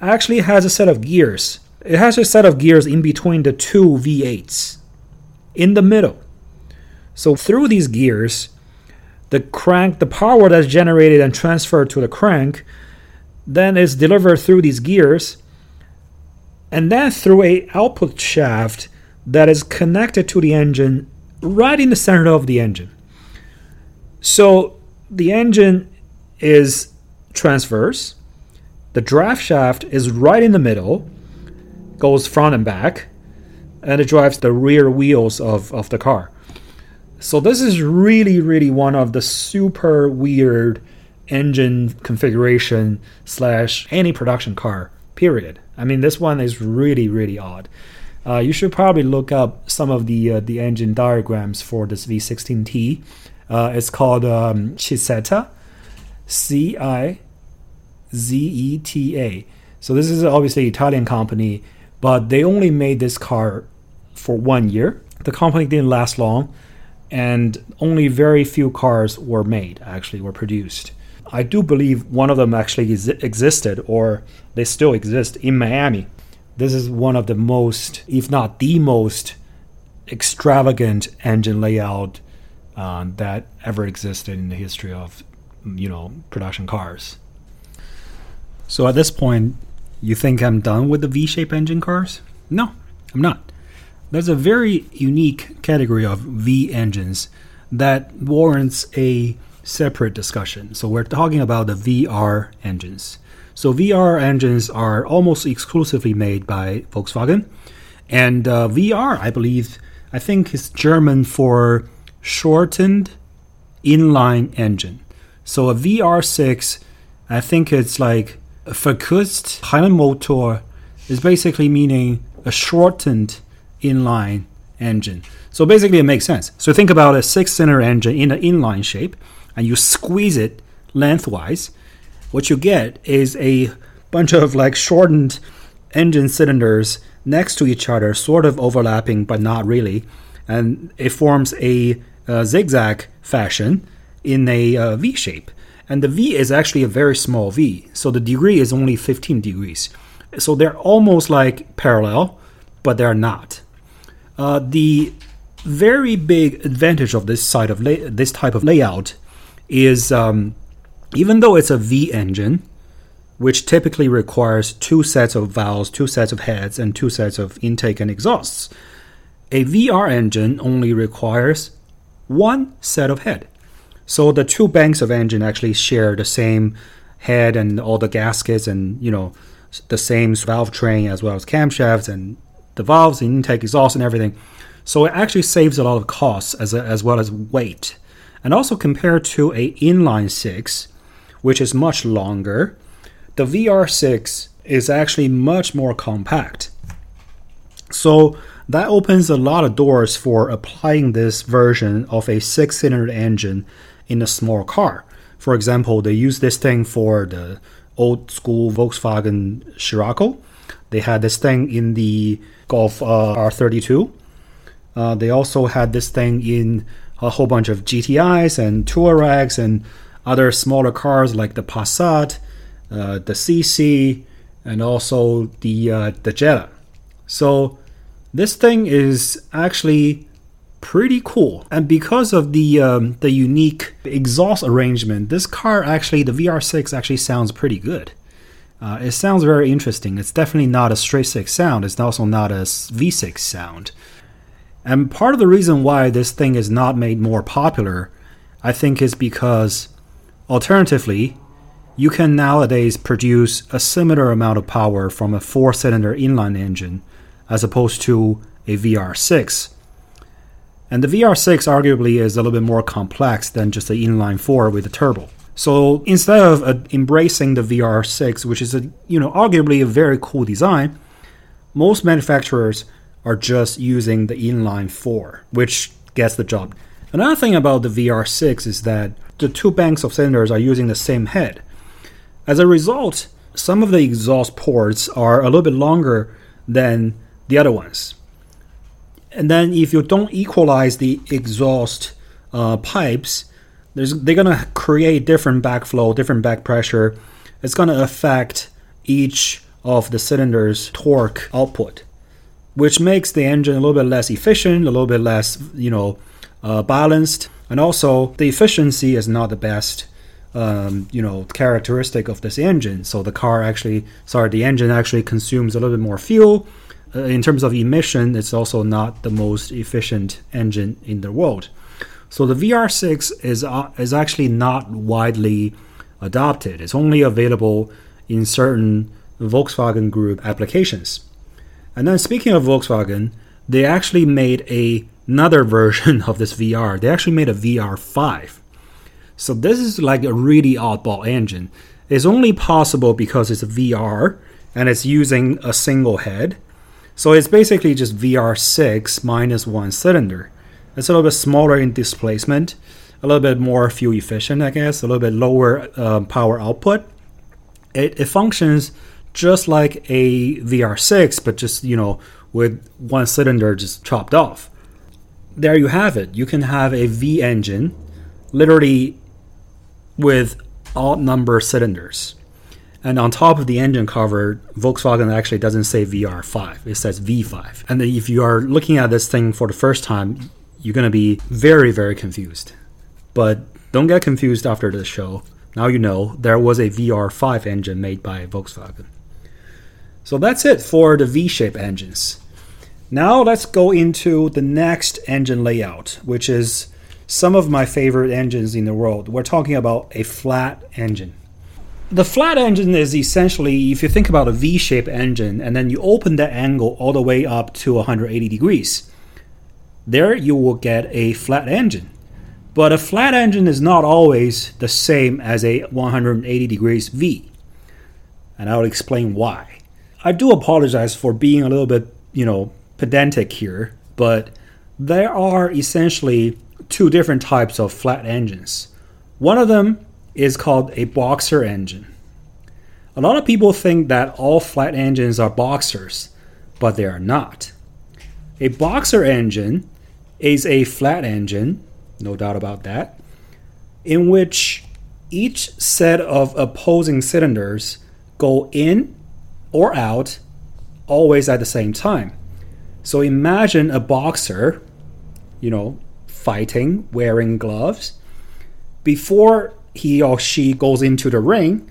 actually has a set of gears. It has a set of gears in between the two V8s in the middle. So through these gears, the crank, the power that's generated and transferred to the crank, then is delivered through these gears, and then through a output shaft that is connected to the engine right in the center of the engine. So the engine is transverse, the draft shaft is right in the middle, goes front and back, and it drives the rear wheels of, of the car. So this is really, really one of the super weird engine configuration slash any production car. Period. I mean, this one is really, really odd. Uh, you should probably look up some of the uh, the engine diagrams for this V16T. Uh, it's called um, Cizeta, C I Z E T A. So this is obviously an Italian company, but they only made this car for one year. The company didn't last long, and only very few cars were made. Actually, were produced. I do believe one of them actually is, existed, or they still exist in Miami. This is one of the most, if not the most, extravagant engine layout uh, that ever existed in the history of, you know, production cars. So at this point, you think I'm done with the V-shaped engine cars? No, I'm not. There's a very unique category of V engines that warrants a separate discussion. So we're talking about the VR engines. So VR engines are almost exclusively made by Volkswagen, and uh, VR, I believe, I think is German for shortened inline engine. So a VR6, I think it's like verkürzt Motor is basically meaning a shortened inline engine. So basically, it makes sense. So think about a six-cylinder engine in an inline shape, and you squeeze it lengthwise. What you get is a bunch of like shortened engine cylinders next to each other, sort of overlapping, but not really, and it forms a, a zigzag fashion in a uh, V shape. And the V is actually a very small V, so the degree is only 15 degrees. So they're almost like parallel, but they're not. Uh, the very big advantage of this side of this type of layout is um, even though it's a V engine, which typically requires two sets of valves, two sets of heads, and two sets of intake and exhausts, a VR engine only requires one set of head. So the two banks of engine actually share the same head and all the gaskets and you know the same valve train as well as camshafts and the valves, the intake, exhaust, and everything. So it actually saves a lot of costs as, a, as well as weight. And also compared to a inline six, which is much longer, the VR6 is actually much more compact. So that opens a lot of doors for applying this version of a six cylinder engine in a small car. For example, they use this thing for the old school Volkswagen Scirocco. They had this thing in the Golf uh, R32. Uh, they also had this thing in a whole bunch of GTIs and Touaregs and other smaller cars like the Passat, uh, the CC, and also the uh, the Jetta. So this thing is actually pretty cool. And because of the um, the unique exhaust arrangement, this car actually the VR6 actually sounds pretty good. Uh, it sounds very interesting. It's definitely not a straight six sound. It's also not a V6 sound. And part of the reason why this thing is not made more popular, I think, is because alternatively, you can nowadays produce a similar amount of power from a four cylinder inline engine as opposed to a VR6 and the VR6 arguably is a little bit more complex than just the inline 4 with a turbo. So instead of uh, embracing the VR6, which is a you know arguably a very cool design, most manufacturers are just using the inline 4, which gets the job. Another thing about the VR6 is that the two banks of cylinders are using the same head. As a result, some of the exhaust ports are a little bit longer than the other ones. And then if you don't equalize the exhaust uh, pipes, they're going to create different backflow, different back pressure. It's going to affect each of the cylinder's torque output, which makes the engine a little bit less efficient, a little bit less, you know, uh, balanced, and also the efficiency is not the best. Um, you know, characteristic of this engine. So the car actually, sorry, the engine actually consumes a little bit more fuel. Uh, in terms of emission, it's also not the most efficient engine in the world. So the VR6 is uh, is actually not widely adopted. It's only available in certain Volkswagen Group applications. And then speaking of Volkswagen, they actually made a, another version of this VR. They actually made a VR5. So this is like a really oddball engine. It's only possible because it's a VR and it's using a single head. So it's basically just VR6 minus one cylinder. It's a little bit smaller in displacement, a little bit more fuel efficient, I guess, a little bit lower uh, power output. It, it functions just like a VR6, but just, you know, with one cylinder just chopped off. There you have it. You can have a V engine literally with odd number cylinders. And on top of the engine cover, Volkswagen actually doesn't say VR5, it says V5. And if you are looking at this thing for the first time, you're going to be very, very confused. But don't get confused after this show. Now you know there was a VR5 engine made by Volkswagen. So that's it for the V shape engines. Now let's go into the next engine layout, which is some of my favorite engines in the world. We're talking about a flat engine. The flat engine is essentially, if you think about a v-shaped engine and then you open that angle all the way up to 180 degrees, there you will get a flat engine. But a flat engine is not always the same as a 180 degrees V. And I'll explain why. I do apologize for being a little bit, you know, pedantic here, but there are essentially two different types of flat engines. One of them is called a boxer engine. A lot of people think that all flat engines are boxers, but they are not. A boxer engine is a flat engine, no doubt about that, in which each set of opposing cylinders go in or out always at the same time. So imagine a boxer, you know, fighting, wearing gloves. Before he or she goes into the ring,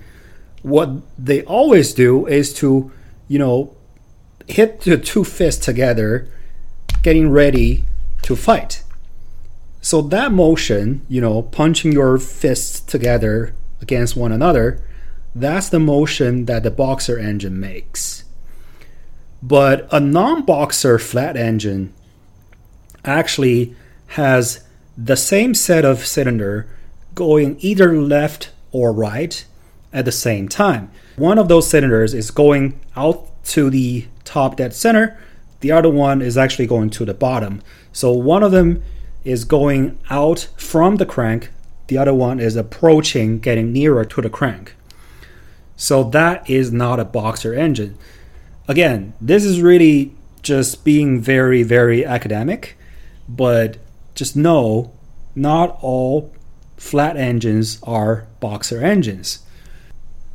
what they always do is to, you know, hit the two fists together, getting ready to fight. So that motion, you know, punching your fists together against one another, that's the motion that the boxer engine makes. But a non boxer flat engine actually has the same set of cylinder going either left or right at the same time. One of those cylinders is going out to the top dead center, the other one is actually going to the bottom. So one of them is going out from the crank, the other one is approaching, getting nearer to the crank. So that is not a boxer engine. Again, this is really just being very, very academic, but just know not all flat engines are boxer engines.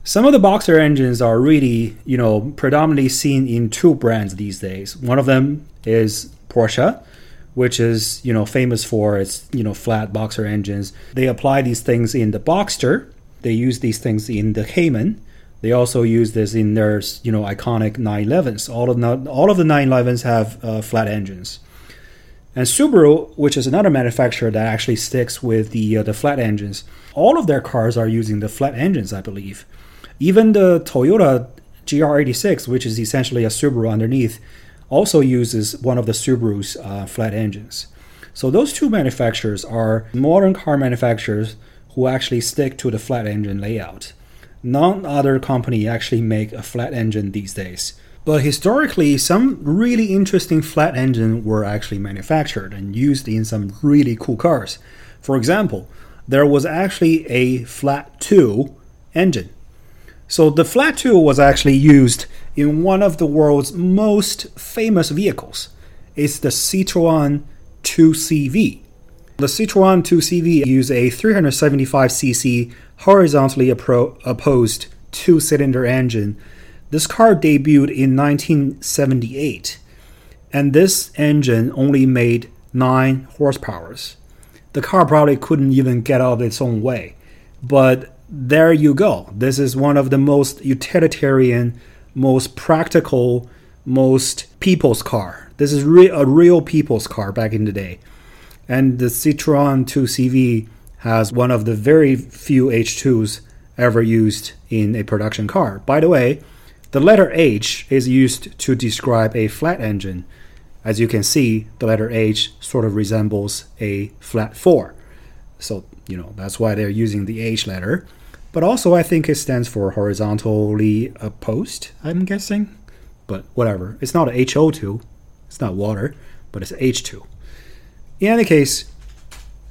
Some of the boxer engines are really, you know, predominantly seen in two brands these days. One of them is Porsche, which is, you know, famous for its, you know, flat boxer engines. They apply these things in the Boxster. They use these things in the Cayman. They also use this in their you know iconic 911s. All of the, all of the 911s have uh, flat engines. And Subaru, which is another manufacturer that actually sticks with the uh, the flat engines, all of their cars are using the flat engines, I believe. Even the Toyota GR86, which is essentially a Subaru underneath, also uses one of the Subaru's uh, flat engines. So those two manufacturers are modern car manufacturers who actually stick to the flat engine layout. None other company actually make a flat engine these days. But historically, some really interesting flat engines were actually manufactured and used in some really cool cars. For example, there was actually a flat 2 engine. So the flat 2 was actually used in one of the world's most famous vehicles. It's the Citroën 2CV. The Citroën 2CV used a 375cc horizontally opposed two cylinder engine. This car debuted in 1978, and this engine only made 9 horsepower. The car probably couldn't even get out of its own way. But there you go. This is one of the most utilitarian, most practical, most people's car. This is re- a real people's car back in the day. And the Citroën 2CV has one of the very few H2s ever used in a production car. By the way, the letter H is used to describe a flat engine. As you can see, the letter H sort of resembles a flat 4. So, you know, that's why they're using the H letter. But also, I think it stands for horizontally opposed, I'm guessing. But whatever. It's not HO2, it's not water, but it's H2. In any case,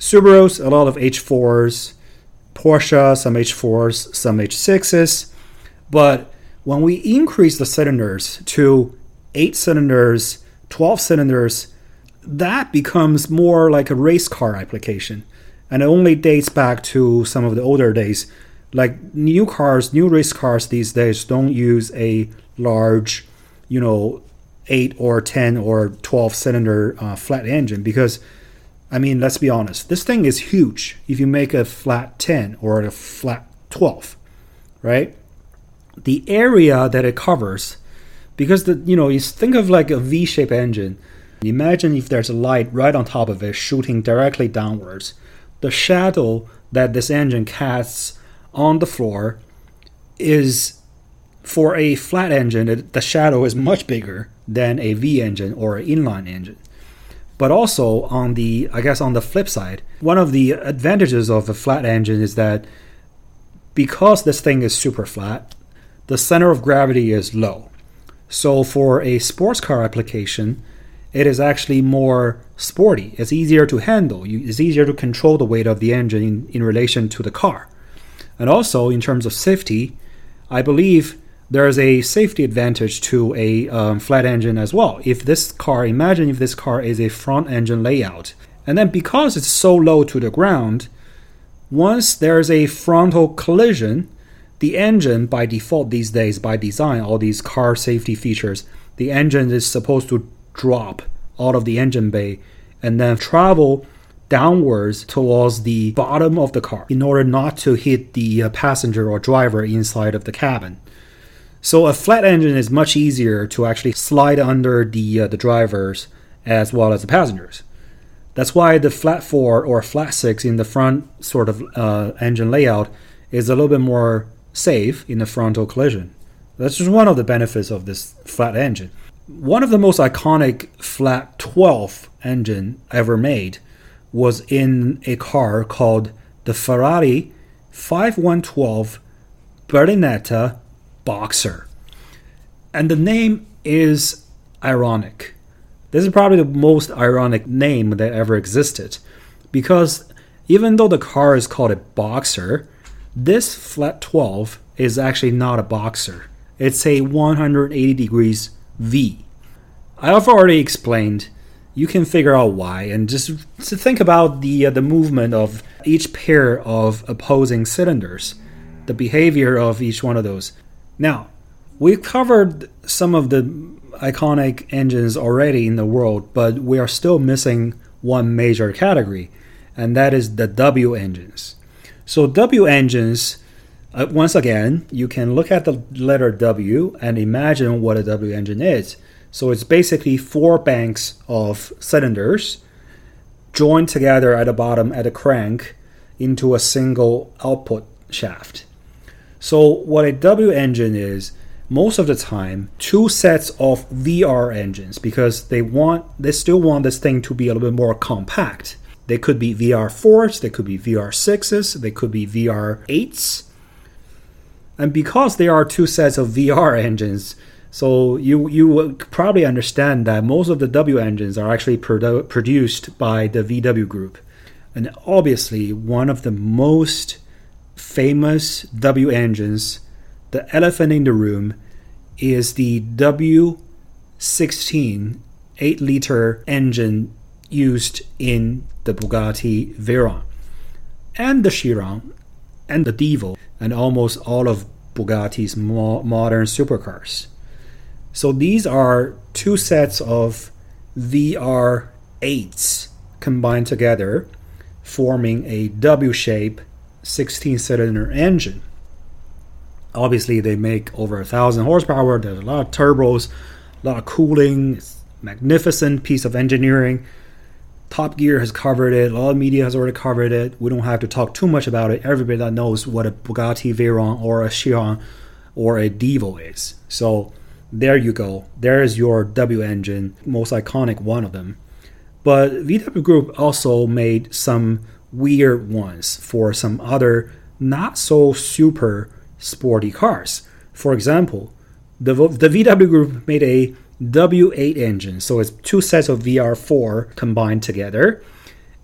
Subarus, a lot of H4s, Porsche, some H4s, some H6s. But when we increase the cylinders to 8 cylinders, 12 cylinders, that becomes more like a race car application. And it only dates back to some of the older days. Like new cars, new race cars these days don't use a large, you know, 8 or 10 or 12 cylinder uh, flat engine because I mean, let's be honest. This thing is huge if you make a flat 10 or a flat 12, right? The area that it covers, because the you know, you think of like a V-shaped engine. Imagine if there's a light right on top of it shooting directly downwards. The shadow that this engine casts on the floor is for a flat engine, the shadow is much bigger than a V engine or an inline engine. But also on the, I guess on the flip side, one of the advantages of a flat engine is that because this thing is super flat, the center of gravity is low. So for a sports car application, it is actually more sporty. It's easier to handle. It's easier to control the weight of the engine in, in relation to the car. And also in terms of safety, I believe there's a safety advantage to a um, flat engine as well. If this car, imagine if this car is a front engine layout, and then because it's so low to the ground, once there's a frontal collision, the engine by default these days, by design, all these car safety features, the engine is supposed to drop out of the engine bay and then travel downwards towards the bottom of the car in order not to hit the uh, passenger or driver inside of the cabin. So a flat engine is much easier to actually slide under the uh, the drivers as well as the passengers. That's why the flat four or flat six in the front sort of uh, engine layout is a little bit more safe in a frontal collision. That's just one of the benefits of this flat engine. One of the most iconic flat 12 engine ever made was in a car called the Ferrari 512 Berlinetta boxer. And the name is ironic. This is probably the most ironic name that ever existed because even though the car is called a boxer, this flat 12 is actually not a boxer. It's a 180 degrees V. I've already explained. You can figure out why, and just to think about the uh, the movement of each pair of opposing cylinders, the behavior of each one of those. Now, we've covered some of the iconic engines already in the world, but we are still missing one major category, and that is the W engines. So, W engines, uh, once again, you can look at the letter W and imagine what a W engine is. So, it's basically four banks of cylinders joined together at the bottom at a crank into a single output shaft. So what a W engine is, most of the time, two sets of VR engines because they want they still want this thing to be a little bit more compact. They could be VR4s, they could be VR6s, they could be VR8s. And because there are two sets of VR engines, so you you will probably understand that most of the W engines are actually produ- produced by the VW group. And obviously one of the most famous W engines, the elephant in the room, is the W16 8 liter engine used in the Bugatti Veyron and the Chiron and the Divo and almost all of Bugatti's mo- modern supercars. So these are two sets of VR8s combined together, forming a W shape 16 cylinder engine. Obviously, they make over a thousand horsepower, there's a lot of turbos, a lot of cooling, It's magnificent piece of engineering. Top Gear has covered it. A lot of media has already covered it. We don't have to talk too much about it. Everybody that knows what a Bugatti Veyron or a Chiron or a Divo is. So there you go. There is your W engine, most iconic one of them. But VW Group also made some weird ones for some other not so super sporty cars. For example, the, the VW Group made a W8 engine. So it's two sets of VR4 combined together.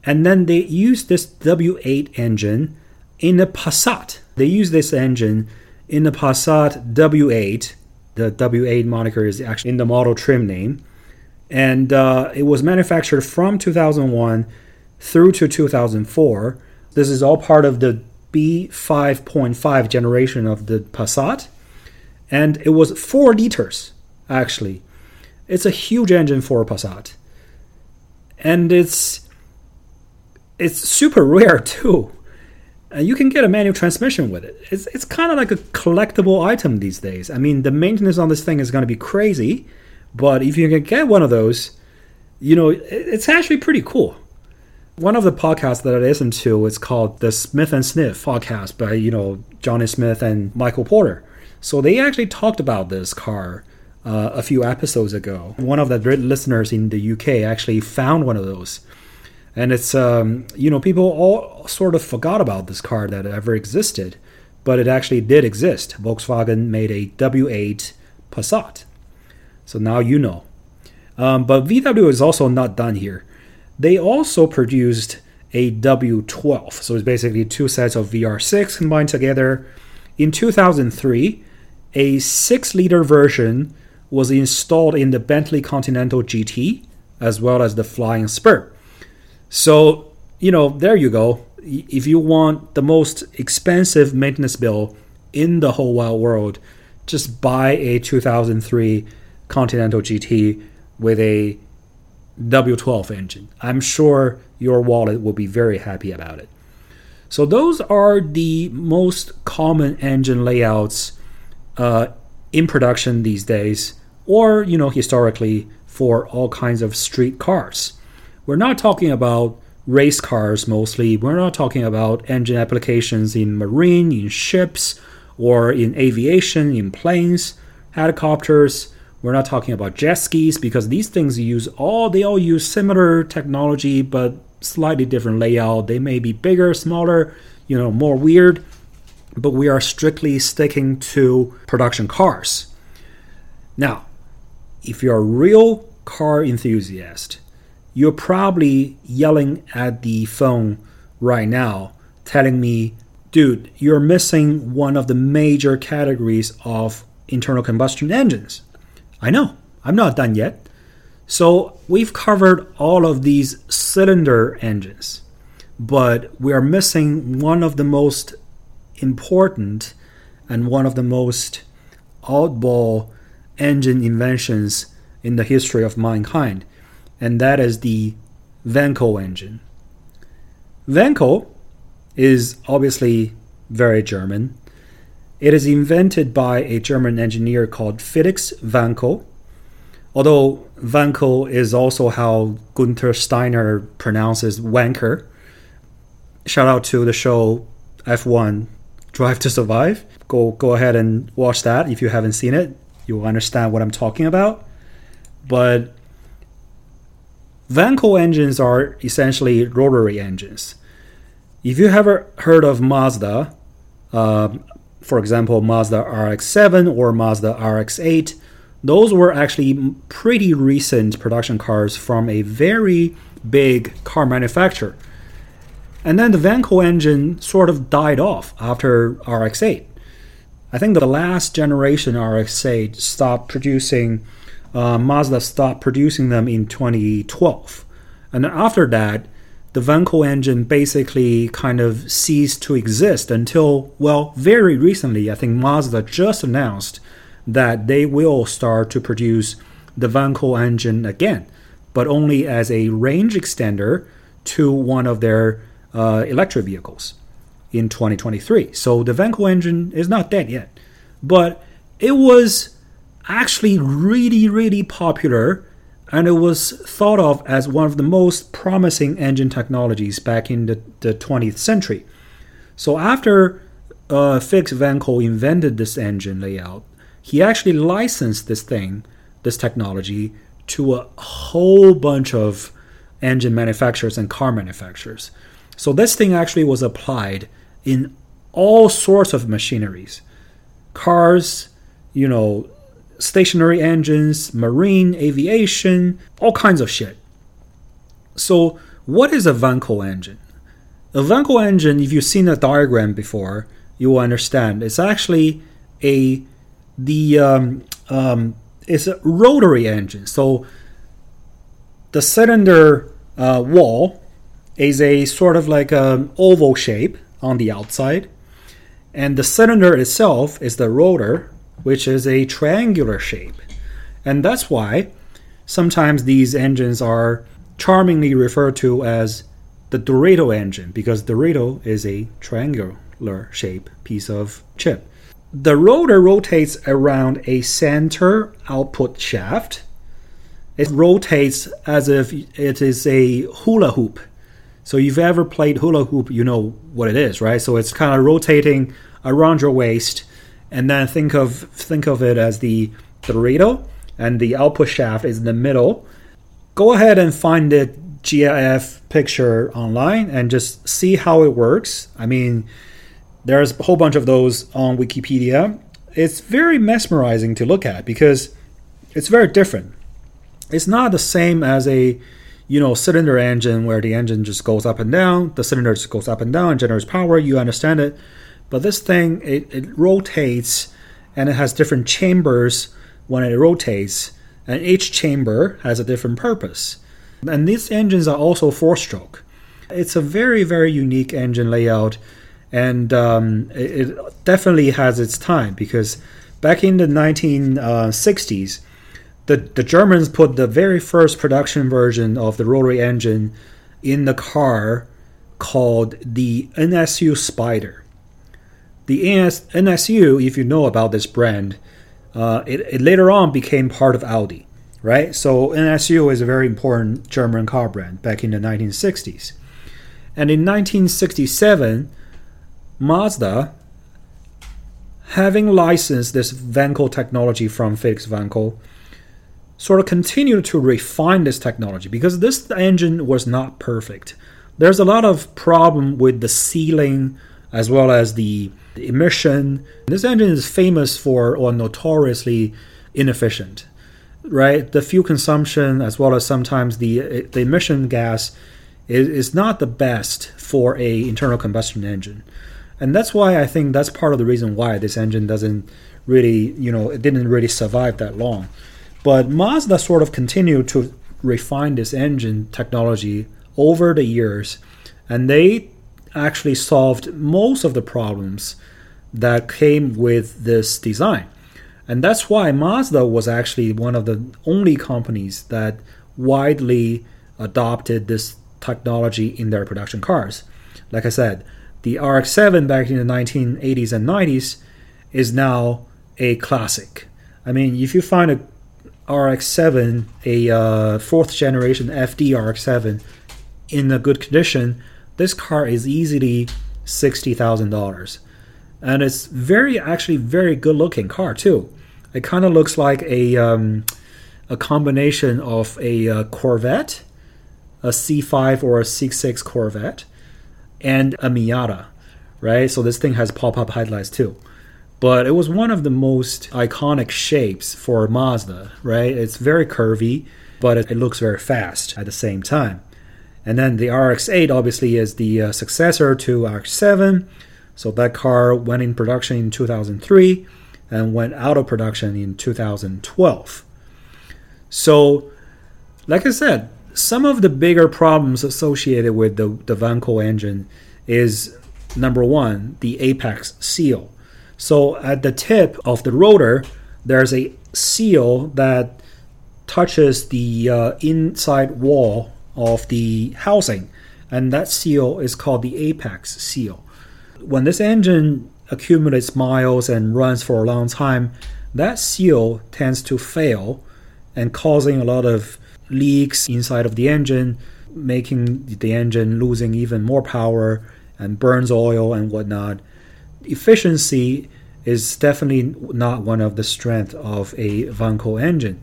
And then they use this W8 engine in the Passat. They use this engine in the Passat W8. The W8 moniker is actually in the model trim name. And uh, it was manufactured from 2001 through to 2004. This is all part of the B5.5 generation of the Passat. And it was 4 liters, actually. It's a huge engine for a Passat. And it's it's super rare too. And you can get a manual transmission with it. It's, it's kind of like a collectible item these days. I mean, the maintenance on this thing is going to be crazy, but if you can get one of those, you know, it's actually pretty cool. One of the podcasts that I listen to is called the Smith and Sniff podcast by, you know, Jonny Smith and Michael Porter. So they actually talked about this car uh, a few episodes ago. One of the listeners in the UK actually found one of those. And it's, um, you know, people all sort of forgot about this car that ever existed, but it actually did exist. Volkswagen made a W8 Passat. So now you know. Um, but VW is also not done here. They also produced a W12. So it's basically two sets of VR6 combined together. In 2003, a 6 liter version was installed in the Bentley Continental GT as well as the Flying Spur. So, you know, there you go. If you want the most expensive maintenance bill in the whole wide world, just buy a 2003 Continental GT with a W12 engine. I'm sure your wallet will be very happy about it. So, those are the most common engine layouts uh, in production these days or you know historically for all kinds of street cars. We're not talking about race cars mostly. We're not talking about engine applications in marine, in ships, or in aviation, in planes, helicopters. We're not talking about jet skis because these things use all they all use similar technology but slightly different layout. They may be bigger, smaller, you know, more weird, but we are strictly sticking to production cars. Now, if you're a real car enthusiast, you're probably yelling at the phone right now, telling me, dude, you're missing one of the major categories of internal combustion engines. I know, I'm not done yet. So we've covered all of these cylinder engines, but we are missing one of the most important and one of the most oddball engine inventions in the history of mankind, and that is the Wankel engine. Wankel is obviously very German. It is invented by a German engineer called Felix Wankel. Although Wankel is also how Gunther Steiner pronounces wanker. Shout out to the show F1 Drive to Survive. Go go ahead and watch that if you haven't seen it you'll understand what I'm talking about. But Wankel engines are essentially rotary engines. If you ever heard of Mazda, uh, for example, Mazda RX-7 or Mazda RX-8, those were actually pretty recent production cars from a very big car manufacturer. And then the Wankel engine sort of died off after RX-8. I think the last generation RX-8 stopped producing, uh, Mazda stopped producing them in 2012. And after that, the Wankel engine basically kind of ceased to exist until, well, very recently, I think Mazda just announced that they will start to produce the Wankel engine again, but only as a range extender to one of their uh, electric vehicles in 2023. So the Wankel engine is not dead yet, but it was actually really, really popular and it was thought of as one of the most promising engine technologies back in the, the 20th century. So after uh, Felix Wankel invented this engine layout, he actually licensed this thing, this technology, to a whole bunch of engine manufacturers and car manufacturers. So this thing actually was applied in all sorts of machineries, cars, you know, stationary engines, marine, aviation, all kinds of shit. So, what is a Wankel engine? A Wankel engine, if you've seen a diagram before, you will understand. It's actually a the um, um, it's a rotary engine. So the cylinder uh, wall is a sort of like an oval shape on the outside, and the cylinder itself is the rotor which is a triangular shape. And that's why sometimes these engines are charmingly referred to as the Dorito engine, because Dorito is a triangular shape piece of chip. The rotor rotates around a center output shaft. It rotates as if it is a hula hoop. So if you've ever played hula hoop, you know what it is, right? So it's kind of rotating around your waist and then think of think of it as the Dorito, and the output shaft is in the middle. Go ahead and find the GIF picture online and just see how it works. I mean, there's a whole bunch of those on Wikipedia. It's very mesmerizing to look at because it's very different. It's not the same as a you know cylinder engine where the engine just goes up and down, the cylinder just goes up and down and generates power. You understand it. But this thing, it, it rotates and it has different chambers when it rotates, and each chamber has a different purpose. And these engines are also four stroke. It's a very, very unique engine layout, and um, it, it, definitely has its time because back in the 1960s, the, the Germans put the very first production version of the rotary engine in the car called the NSU Spider. The NS, NSU, if you know about this brand, uh, it, it later on became part of Audi, right? So NSU is a very important German car brand back in the 1960s. And in 1967, Mazda, having licensed this Wankel technology from Felix Wankel, sort of continued to refine this technology because this engine was not perfect. There's a lot of problem with the sealing as well as the emission. This engine is famous for or notoriously inefficient, right? The fuel consumption as well as sometimes the the emission gas is, is not the best for a internal combustion engine. And that's why I think that's part of the reason why this engine doesn't really, you know, it didn't really survive that long. But Mazda sort of continued to refine this engine technology over the years, and they actually solved most of the problems that came with this design. And that's why Mazda was actually one of the only companies that widely adopted this technology in their production cars. Like I said, the RX-7 back in the 1980s and 90s is now a classic. I mean, if you find a RX-7, a uh, fourth generation FD RX-7 in a good condition, this car is easily sixty thousand dollars and it's very actually very good looking car too. It kind of looks like a um, a combination of a uh, Corvette a C5 or a C6 Corvette, and a Miata, right? So this thing has pop-up headlights too. But it was one of the most iconic shapes for Mazda, right? It's very curvy, but it, looks very fast at the same time. And then the RX-8 obviously is the uh, successor to RX-7. So that car went in production in 2003 and went out of production in 2012. So, like I said, some of the bigger problems associated with the, the Wankel engine is number one, the apex seal. So at the tip of the rotor, there's a seal that touches the uh, inside wall of the housing, and that seal is called the apex seal. When this engine accumulates miles and runs for a long time, that seal tends to fail and causing a lot of leaks inside of the engine, making the engine losing even more power and burns oil and whatnot. Efficiency is definitely not one of the strengths of a Wankel engine.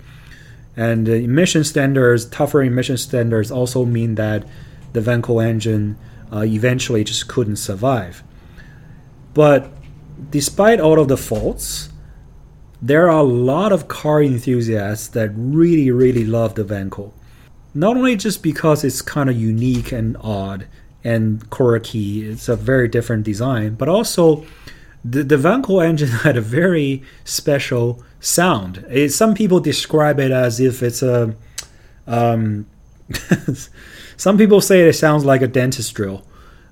And emission standards, tougher emission standards, also mean that the Wankel engine uh, eventually just couldn't survive. But despite all of the faults, there are a lot of car enthusiasts that really, really love the Wankel. Not only just because it's kind of unique and odd and Cora key. it's a very different design, but also the, the Wankel engine had a very special sound. It, some people describe it as if it's a. Um, some people say it sounds like a dentist drill,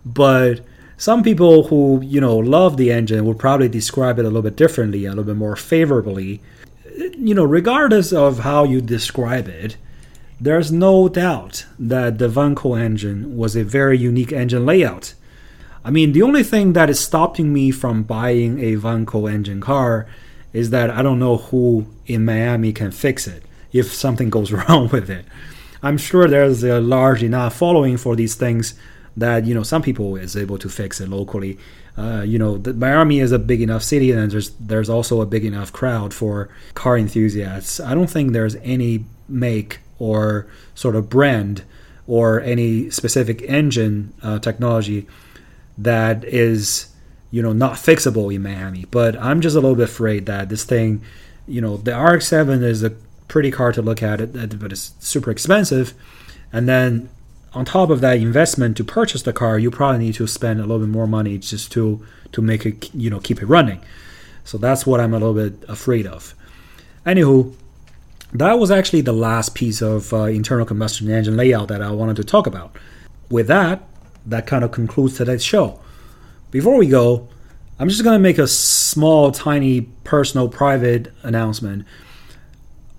but some people who you know love the engine would probably describe it a little bit differently, a little bit more favorably. You know, regardless of how you describe it, there's no doubt that the Wankel engine was a very unique engine layout. I mean, the only thing that is stopping me from buying a Wankel engine car is that I don't know who in Miami can fix it if something goes wrong with it. I'm sure there's a large enough following for these things that you know some people is able to fix it locally. Uh, you know, the, Miami is a big enough city, and there's there's also a big enough crowd for car enthusiasts. I don't think there's any make or sort of brand or any specific engine uh, technology that is you know not fixable in Miami. But I'm just a little bit afraid that this thing, you know, the RX-7 is a pretty car to look at, but it's super expensive, and then on top of that investment to purchase the car, you probably need to spend a little bit more money just to to make it you know keep it running. So that's what I'm a little bit afraid of. Anywho, that was actually the last piece of uh, internal combustion engine layout that I wanted to talk about. With that, that kind of concludes today's show. Before we go, I'm just going to make a small, tiny, personal, private announcement.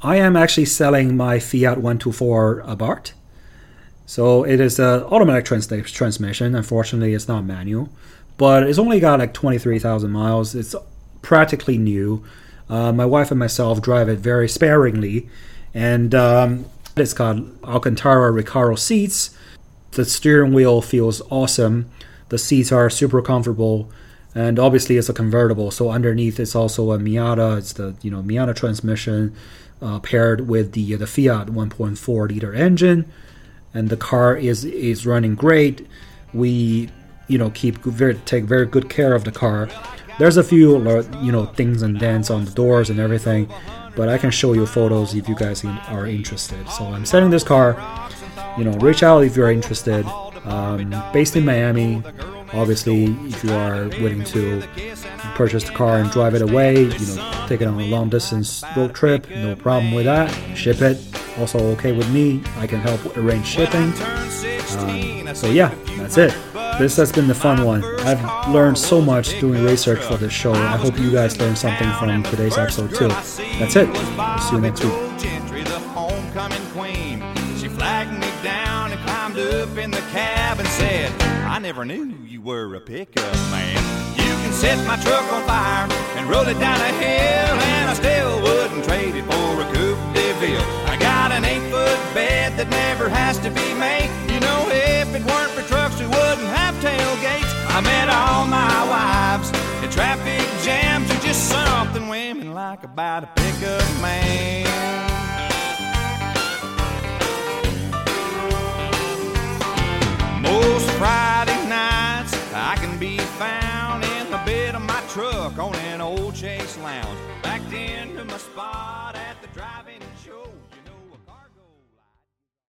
I am actually selling my Fiat 124 Abarth. So it is an automatic trans- transmission. Unfortunately, it's not manual, but it's only got like 23,000 miles. It's practically new. Uh, my wife and myself drive it very sparingly, and um, it's got Alcantara Recaro seats. The steering wheel feels awesome. The seats are super comfortable, and obviously it's a convertible. So underneath it's also a Miata. It's the you know Miata transmission uh, paired with the the Fiat 1.4 liter engine and the car is is running great. We you know keep very take very good care of the car. There's a few you know things and dents on the doors and everything, but I can show you photos if you guys are interested. So I'm selling this car. You know, reach out if you're interested. Um, based in Miami, obviously, if you are willing to purchase the car and drive it away, you know, take it on a long distance road trip, no problem with that. Ship it, also okay with me. I can help arrange shipping. Um, so yeah, that's it. This has been the fun one. I've learned so much doing research for this show. I hope you guys learned something from today's episode too. That's it. I'll see you next week. I never knew you were a pickup man. You can set my truck on fire and roll it down a hill, and I still wouldn't trade it for a Coupe de Ville I got an eight foot bed that never has to be made. You know, if it weren't for trucks, we wouldn't have tailgates. I met all my wives in traffic jams and just something women like about a pickup man. Must buy.